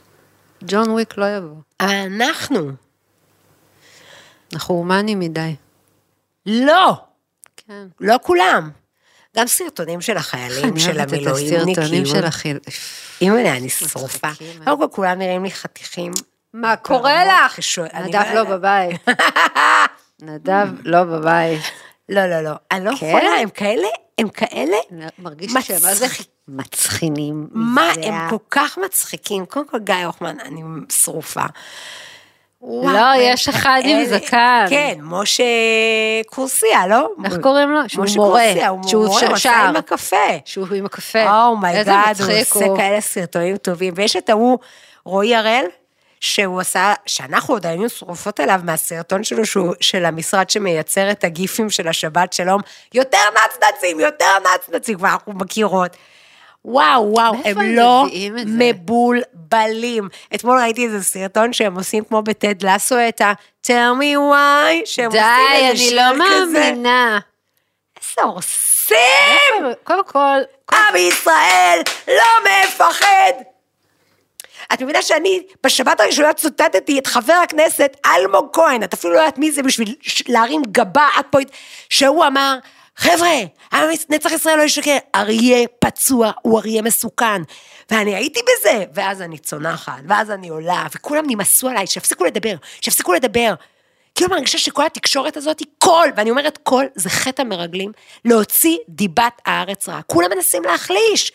ג'ון וויק לא יבוא. אבל אנחנו, אנחנו הומנים מדי. לא, כן. לא כולם. גם סרטונים של החיילים, של המילואימניקים. של החיל... אימא'לה, אני שרופה. קודם כל, כולם נראים לי חתיכים. מה קורה לך? נדב לא לא. בבית. *laughs* נדב לא בבית. לא, לא, לא. אני לא כן? יכולה, הם כאלה, הם כאלה מרגיש שהם מה זה מצחיק- מצחינים. מה, הם כל כך מצחיקים. קודם כל, גיא הוחמן, אני שרופה. וואו, לא, יש אחד עם אלה- זקן. כן, משה קורסיה, לא? איך קוראים לו? שהוא משה מורה. קורסיה, הוא שהוא מורה, הוא עשה. עם הקפה. שהוא עם הקפה. איזה oh my god, הוא מצחיק עושה כאלה סרטונים טובים. ויש את ההוא, רועי הראל, שהוא עשה, שאנחנו עוד היינו שרופות עליו מהסרטון שלו, שהוא, של המשרד שמייצר את הגיפים של השבת שלום, יותר נצנצים, יותר נצנצים, כבר אנחנו מכירות. וואו, וואו, הם לא את? מבולבלים. אתמול ראיתי איזה סרטון שהם עושים כמו בטד לסו את ה- tell me why, שהם די, עושים איזה אני שיר לא כזה. מאמינה. איזה הורסים! קודם כל, עם ישראל לא מפחד. את מבינה שאני בשבת הראשונה צוטטתי את חבר הכנסת אלמוג כהן, את אפילו לא יודעת מי זה בשביל להרים גבה עד פה, שהוא אמר, חבר'ה, נצח ישראל לא ישקר, אריה פצוע הוא אריה מסוכן. ואני הייתי בזה, ואז אני צונחת, ואז אני עולה, וכולם נמאסו עליי, שיפסיקו לדבר, שיפסיקו לדבר. כאילו מרגישה שכל התקשורת הזאת היא קול, ואני אומרת קול זה חטא המרגלים, להוציא דיבת הארץ רעה. כולם מנסים להחליש.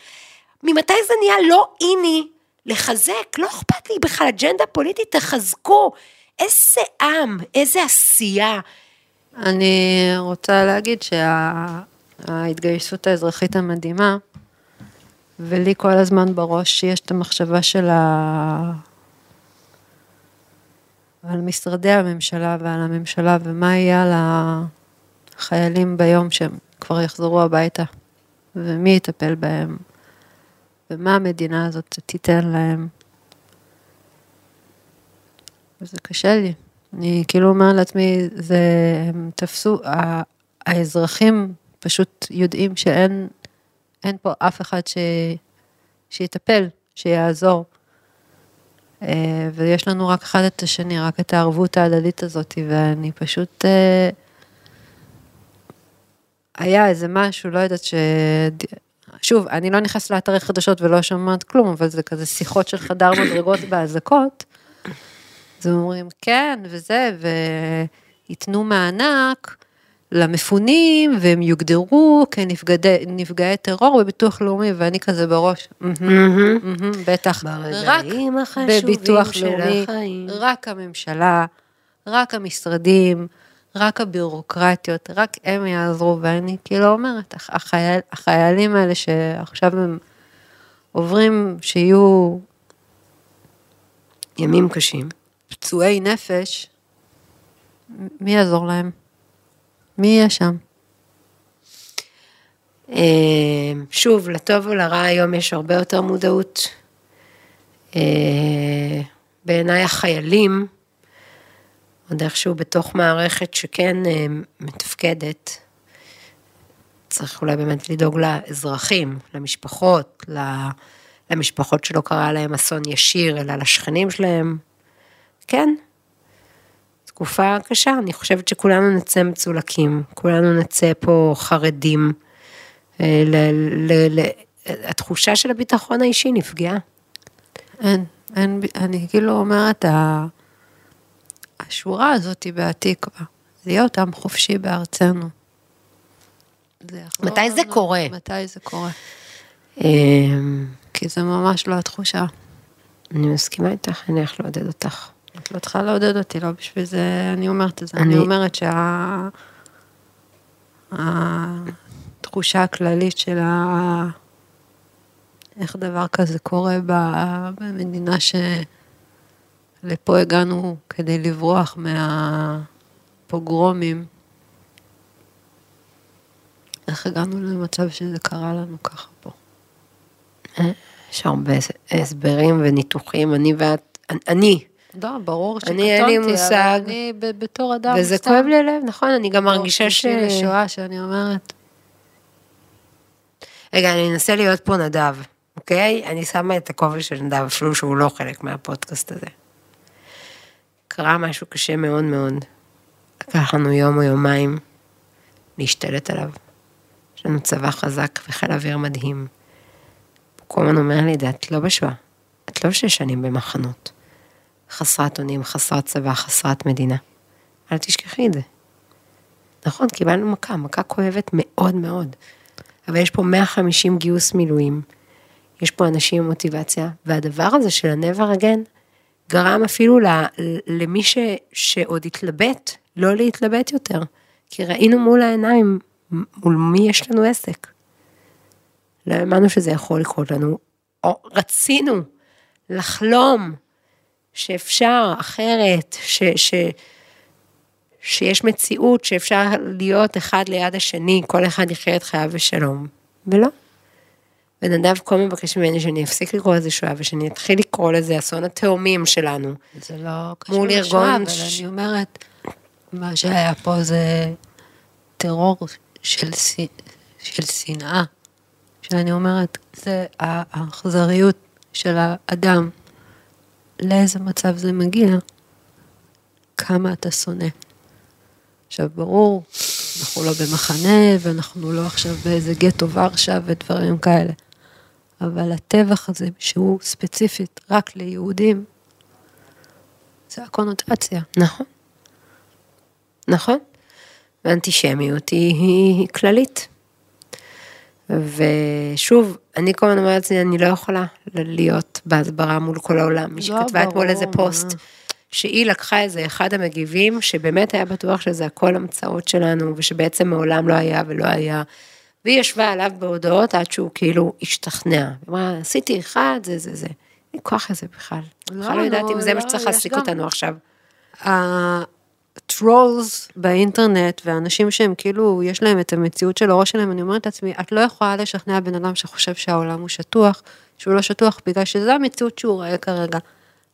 ממתי זה נהיה לא in לחזק? לא אכפת לי בכלל, אג'נדה פוליטית, תחזקו. איזה עם, איזה עשייה. אני רוצה להגיד שההתגייסות האזרחית המדהימה, ולי כל הזמן בראש יש את המחשבה של ה... על משרדי הממשלה ועל הממשלה, ומה יהיה על החיילים ביום שהם כבר יחזרו הביתה, ומי יטפל בהם, ומה המדינה הזאת תיתן להם. וזה קשה לי. אני כאילו אומרת לעצמי, זה, הם תפסו, האזרחים פשוט יודעים שאין אין פה אף אחד ש, שיטפל, שיעזור. אה, ויש לנו רק אחד את השני, רק את הערבות ההדדית הזאת, ואני פשוט... אה, היה איזה משהו, לא יודעת ש... שוב, אני לא נכנסת לאתרי חדשות ולא שומעת כלום, אבל זה כזה שיחות של חדר מדרגות באזעקות. אז הם אומרים, כן, וזה, וייתנו מענק למפונים, והם יוגדרו כנפגעי טרור בביטוח לאומי, ואני כזה בראש, "מהמם, מהמם, בטח, רק בביטוח לאומי. רק הממשלה, רק המשרדים, רק הבירוקרטיות, רק הם יעזרו, ואני כאילו אומרת, הח- החייל, החיילים האלה שעכשיו הם עוברים, שיהיו ימים קשים. פצועי נפש, מי יעזור להם? מי יהיה שם? אה, שוב, לטוב ולרע היום יש הרבה יותר מודעות. אה, בעיניי החיילים, עוד איכשהו בתוך מערכת שכן אה, מתפקדת, צריך אולי באמת לדאוג לאזרחים, למשפחות, למשפחות שלא קרה להם אסון ישיר, אלא לשכנים שלהם. כן, תקופה קשה, אני חושבת שכולנו נצא מצולקים, כולנו נצא פה חרדים. אה, ל, ל, ל, התחושה של הביטחון האישי נפגעה. אין, אין, אני כאילו אומרת, השורה הזאת בהתקווה, להיות עם חופשי בארצנו. זה מתי זה לנו- קורה? מתי זה קורה? אמ, כי זה ממש לא התחושה. אני מסכימה איתך, אני הולך לעודד אותך. את לא צריכה לעודד אותי, לא בשביל זה אני אומרת את זה. אני- אני אומרת שה... התחושה הכללית של ה... איך דבר כזה קורה ב- במדינה שלפה הגענו כדי לברוח מהפוגרומים. איך הגענו למצב שזה קרה לנו ככה פה? יש הרבה הסברים וניתוחים, אני ואת, אני, לא, ברור שקטונתי, אני, אין לי אבל. אני בתור אדם וזה סתם. כואב לי הלב, נכון, אני גם מרגישה ש... לשואה שאני אומרת, רגע, אני אנסה להיות פה נדב, אוקיי? אני שמה את הכובע של נדב, אפילו שהוא לא חלק מהפודקאסט הזה. קרה משהו קשה מאוד מאוד. לקח לנו יום או יומיים להשתלט עליו. יש לנו צבא חזק וחיל אוויר מדהים. הוא כל הזמן אומר לי את לא בשואה. את לא שש שנים במחנות. חסרת אונים, חסרת צבא, חסרת מדינה. אל תשכחי את זה. נכון, קיבלנו מכה, מכה כואבת מאוד מאוד. אבל יש פה 150 גיוס מילואים, יש פה אנשים עם מוטיבציה, והדבר הזה של ה-never again, גרם אפילו ל, למי ש, שעוד התלבט, לא להתלבט יותר. כי ראינו מול העיניים מול מי יש לנו עסק. לא האמנו שזה יכול לקרות לנו, או רצינו לחלום שאפשר אחרת, ש, ש, שיש מציאות שאפשר להיות אחד ליד השני, כל אחד יחיה את חייו בשלום. ולא. ונדב כה מבקש ממני שאני אפסיק לקרוא לזה שואה ושאני אתחיל לקרוא לזה אסון התאומים שלנו. זה לא קשור לשואה, אבל ש- אני אומרת, מה שהיה פה זה טרור של, ש- של שנאה. שאני אומרת, זה האכזריות של האדם. לאיזה מצב זה מגיע? כמה אתה שונא. עכשיו, ברור, אנחנו לא במחנה, ואנחנו לא עכשיו באיזה גטו ורשה ודברים כאלה. אבל הטבח הזה, שהוא ספציפית רק ליהודים, זה הקונוטציה. נכון. נכון. ואנטישמיות היא, היא, כללית. ושוב, אני כל הזמן אומרת לעצמי, אני לא יכולה להיות בהסברה מול כל העולם. מי לא, שכתבה אתמול איזה. פוסט, שהיא לקחה איזה אחד המגיבים, שבאמת היה בטוח שזה הכל המצאות שלנו, ושבעצם מעולם לא היה ולא היה. והיא ישבה עליו בהודעות עד שהוא כאילו השתכנע. היא אמרה, עשיתי אחד, זה זה זה. אין כוח לזה בכלל. לא, בכלל לא יודעת נו, אם זה מה לא, שצריך להעסיק אותנו עכשיו. הטרולס באינטרנט, ואנשים שהם כאילו, יש להם את המציאות של הראש שלהם, אני אומרת לעצמי, את לא יכולה לשכנע בן אדם שחושב שהעולם הוא שטוח, שהוא לא שטוח, בגלל שזו המציאות שהוא רואה כרגע.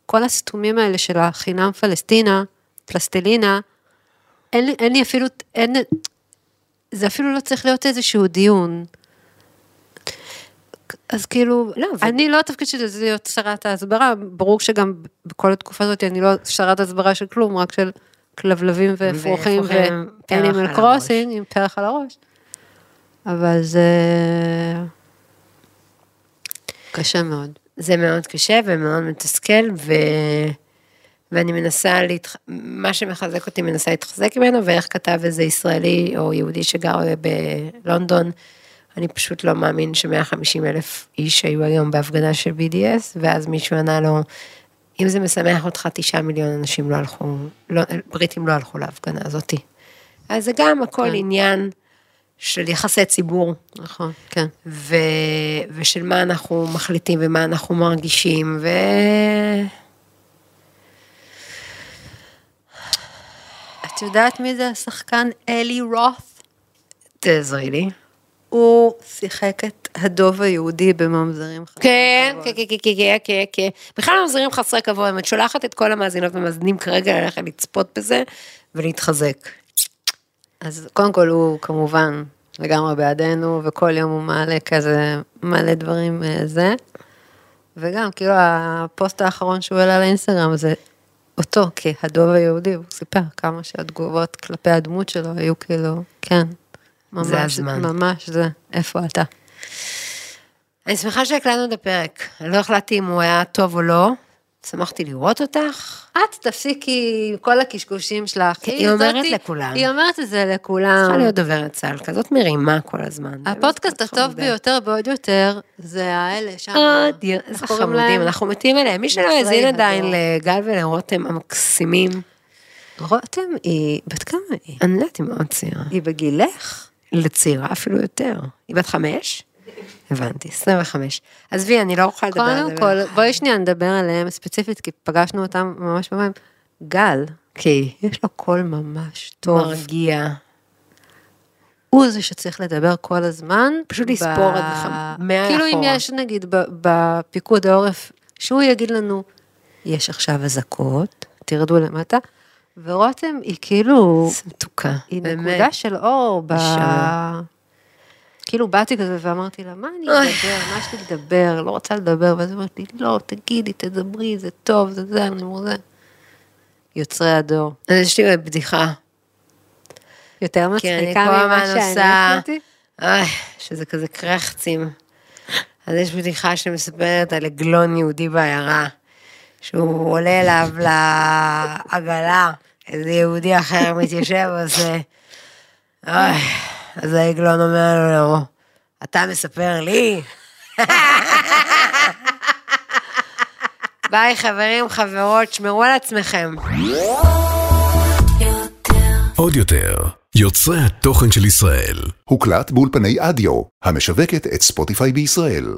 כל הסתומים האלה של החינם פלסטינה, פלסטלינה, אין לי, אין לי אפילו, אין, זה אפילו לא צריך להיות איזשהו דיון. אז כאילו, לא, ו- אני לא התפקיד שלי זה להיות שרת ההסברה, ברור שגם בכל התקופה הזאת אני לא שרת הסברה של כלום, רק של כלבלבים ואפרוחים ואנימל. קרוסינג עם פרח על הראש. אבל זה קשה מאוד. זה מאוד קשה ומאוד מתסכל, ו... ואני מנסה, להתח... מה שמחזק אותי מנסה להתחזק ממנו, ואיך כתב איזה ישראלי או יהודי שגר בלונדון, אני פשוט לא מאמין ש-150 אלף איש היו היום בהפגנה של BDS, ואז מישהו ענה לו, אם זה משמח אותך, תשעה מיליון אנשים לא הלכו, לא, בריטים לא הלכו להפגנה הזאתי. אז זה גם הכל כן. עניין של יחסי ציבור. נכון, כן. ו... ושל מה אנחנו מחליטים ומה אנחנו מרגישים, ו... את יודעת מי זה השחקן אלי רות? תעזרי לי. הוא שיחק את הדוב היהודי בממזרים חסרי כן, כבוד. כן, כן, כן, כן, כן, כן. בכלל ממזרים חסרי כבוד, את שולחת את כל המאזינות והמאזינים כרגע ללכת לצפות בזה ולהתחזק. אז קודם כל הוא כמובן לגמרי בעדנו, וכל יום הוא מעלה כזה מלא דברים אה, זה. וגם כאילו הפוסט האחרון שהוא העלה לאינסטגרם זה אותו כהדוב היהודי, הוא סיפר כמה שהתגובות כלפי הדמות שלו היו כאילו, כן, ממש, זה הזמן. ממש זה, איפה אתה? אני שמחה שהקלטנו את הפרק. אני לא החלטתי אם הוא היה טוב או לא. שמחתי לראות אותך. את תפסיקי עם כל הקשקושים שלך. כן, היא אומרת זאתי- לכולם. היא אומרת את זה לכולם. צריכה להיות דוברת צה"ל, כזאת מרימה כל הזמן. הפודקאסט באמת, הטוב. ביותר בעוד יותר, זה האלה שם. עוד, איזה איך קוראים חמודים? אנחנו מתים עליהם. מי שלא האזין עדיין. לגל ולרותם המקסימים, רותם היא, בת כמה היא? אני יודעת, היא מאוד צעירה. היא בגילך? לצעירה אפילו יותר. היא בת חמש? הבנתי, 25. עזבי, אני לא אוכל לדבר על זה. קודם כל, בואי שנייה נדבר עליהם ספציפית, כי פגשנו אותם ממש במים. גל, כי יש לו קול ממש טוב. מרגיע. הוא זה שצריך לדבר כל הזמן. פשוט לספור את זה מאה כאילו אם. יש נגיד בפיקוד העורף, שהוא יגיד לנו, יש עכשיו אזעקות, תרדו למטה, ורותם היא כאילו, מתוקה. היא באמת. נקודה של אור ב... כאילו באתי כזה ואמרתי לה, מה אני. אדבר, מה יש לי לדבר, לא רוצה לדבר, ואז היא אומרת לי, לא, תגידי, תדברי, זה טוב, זה זה, אני אומר, זה. יוצרי הדור. אז יש לי בדיחה. יותר מצחיקה ממה שאני עשיתי. שזה כזה קרחצים. אז יש בדיחה שמספרת על עגלון יהודי בעיירה, שהוא עולה אליו לעגלה, איזה יהודי אחר מתיישב ועושה, אוי, אז העגלון אומר לו, אתה מספר לי? *laughs* ביי חברים, חברות, שמרו על עצמכם. עוד יותר, יוצרי התוכן של ישראל. הוקלט באולפני אדיו, המשווקת את ספוטיפיי בישראל.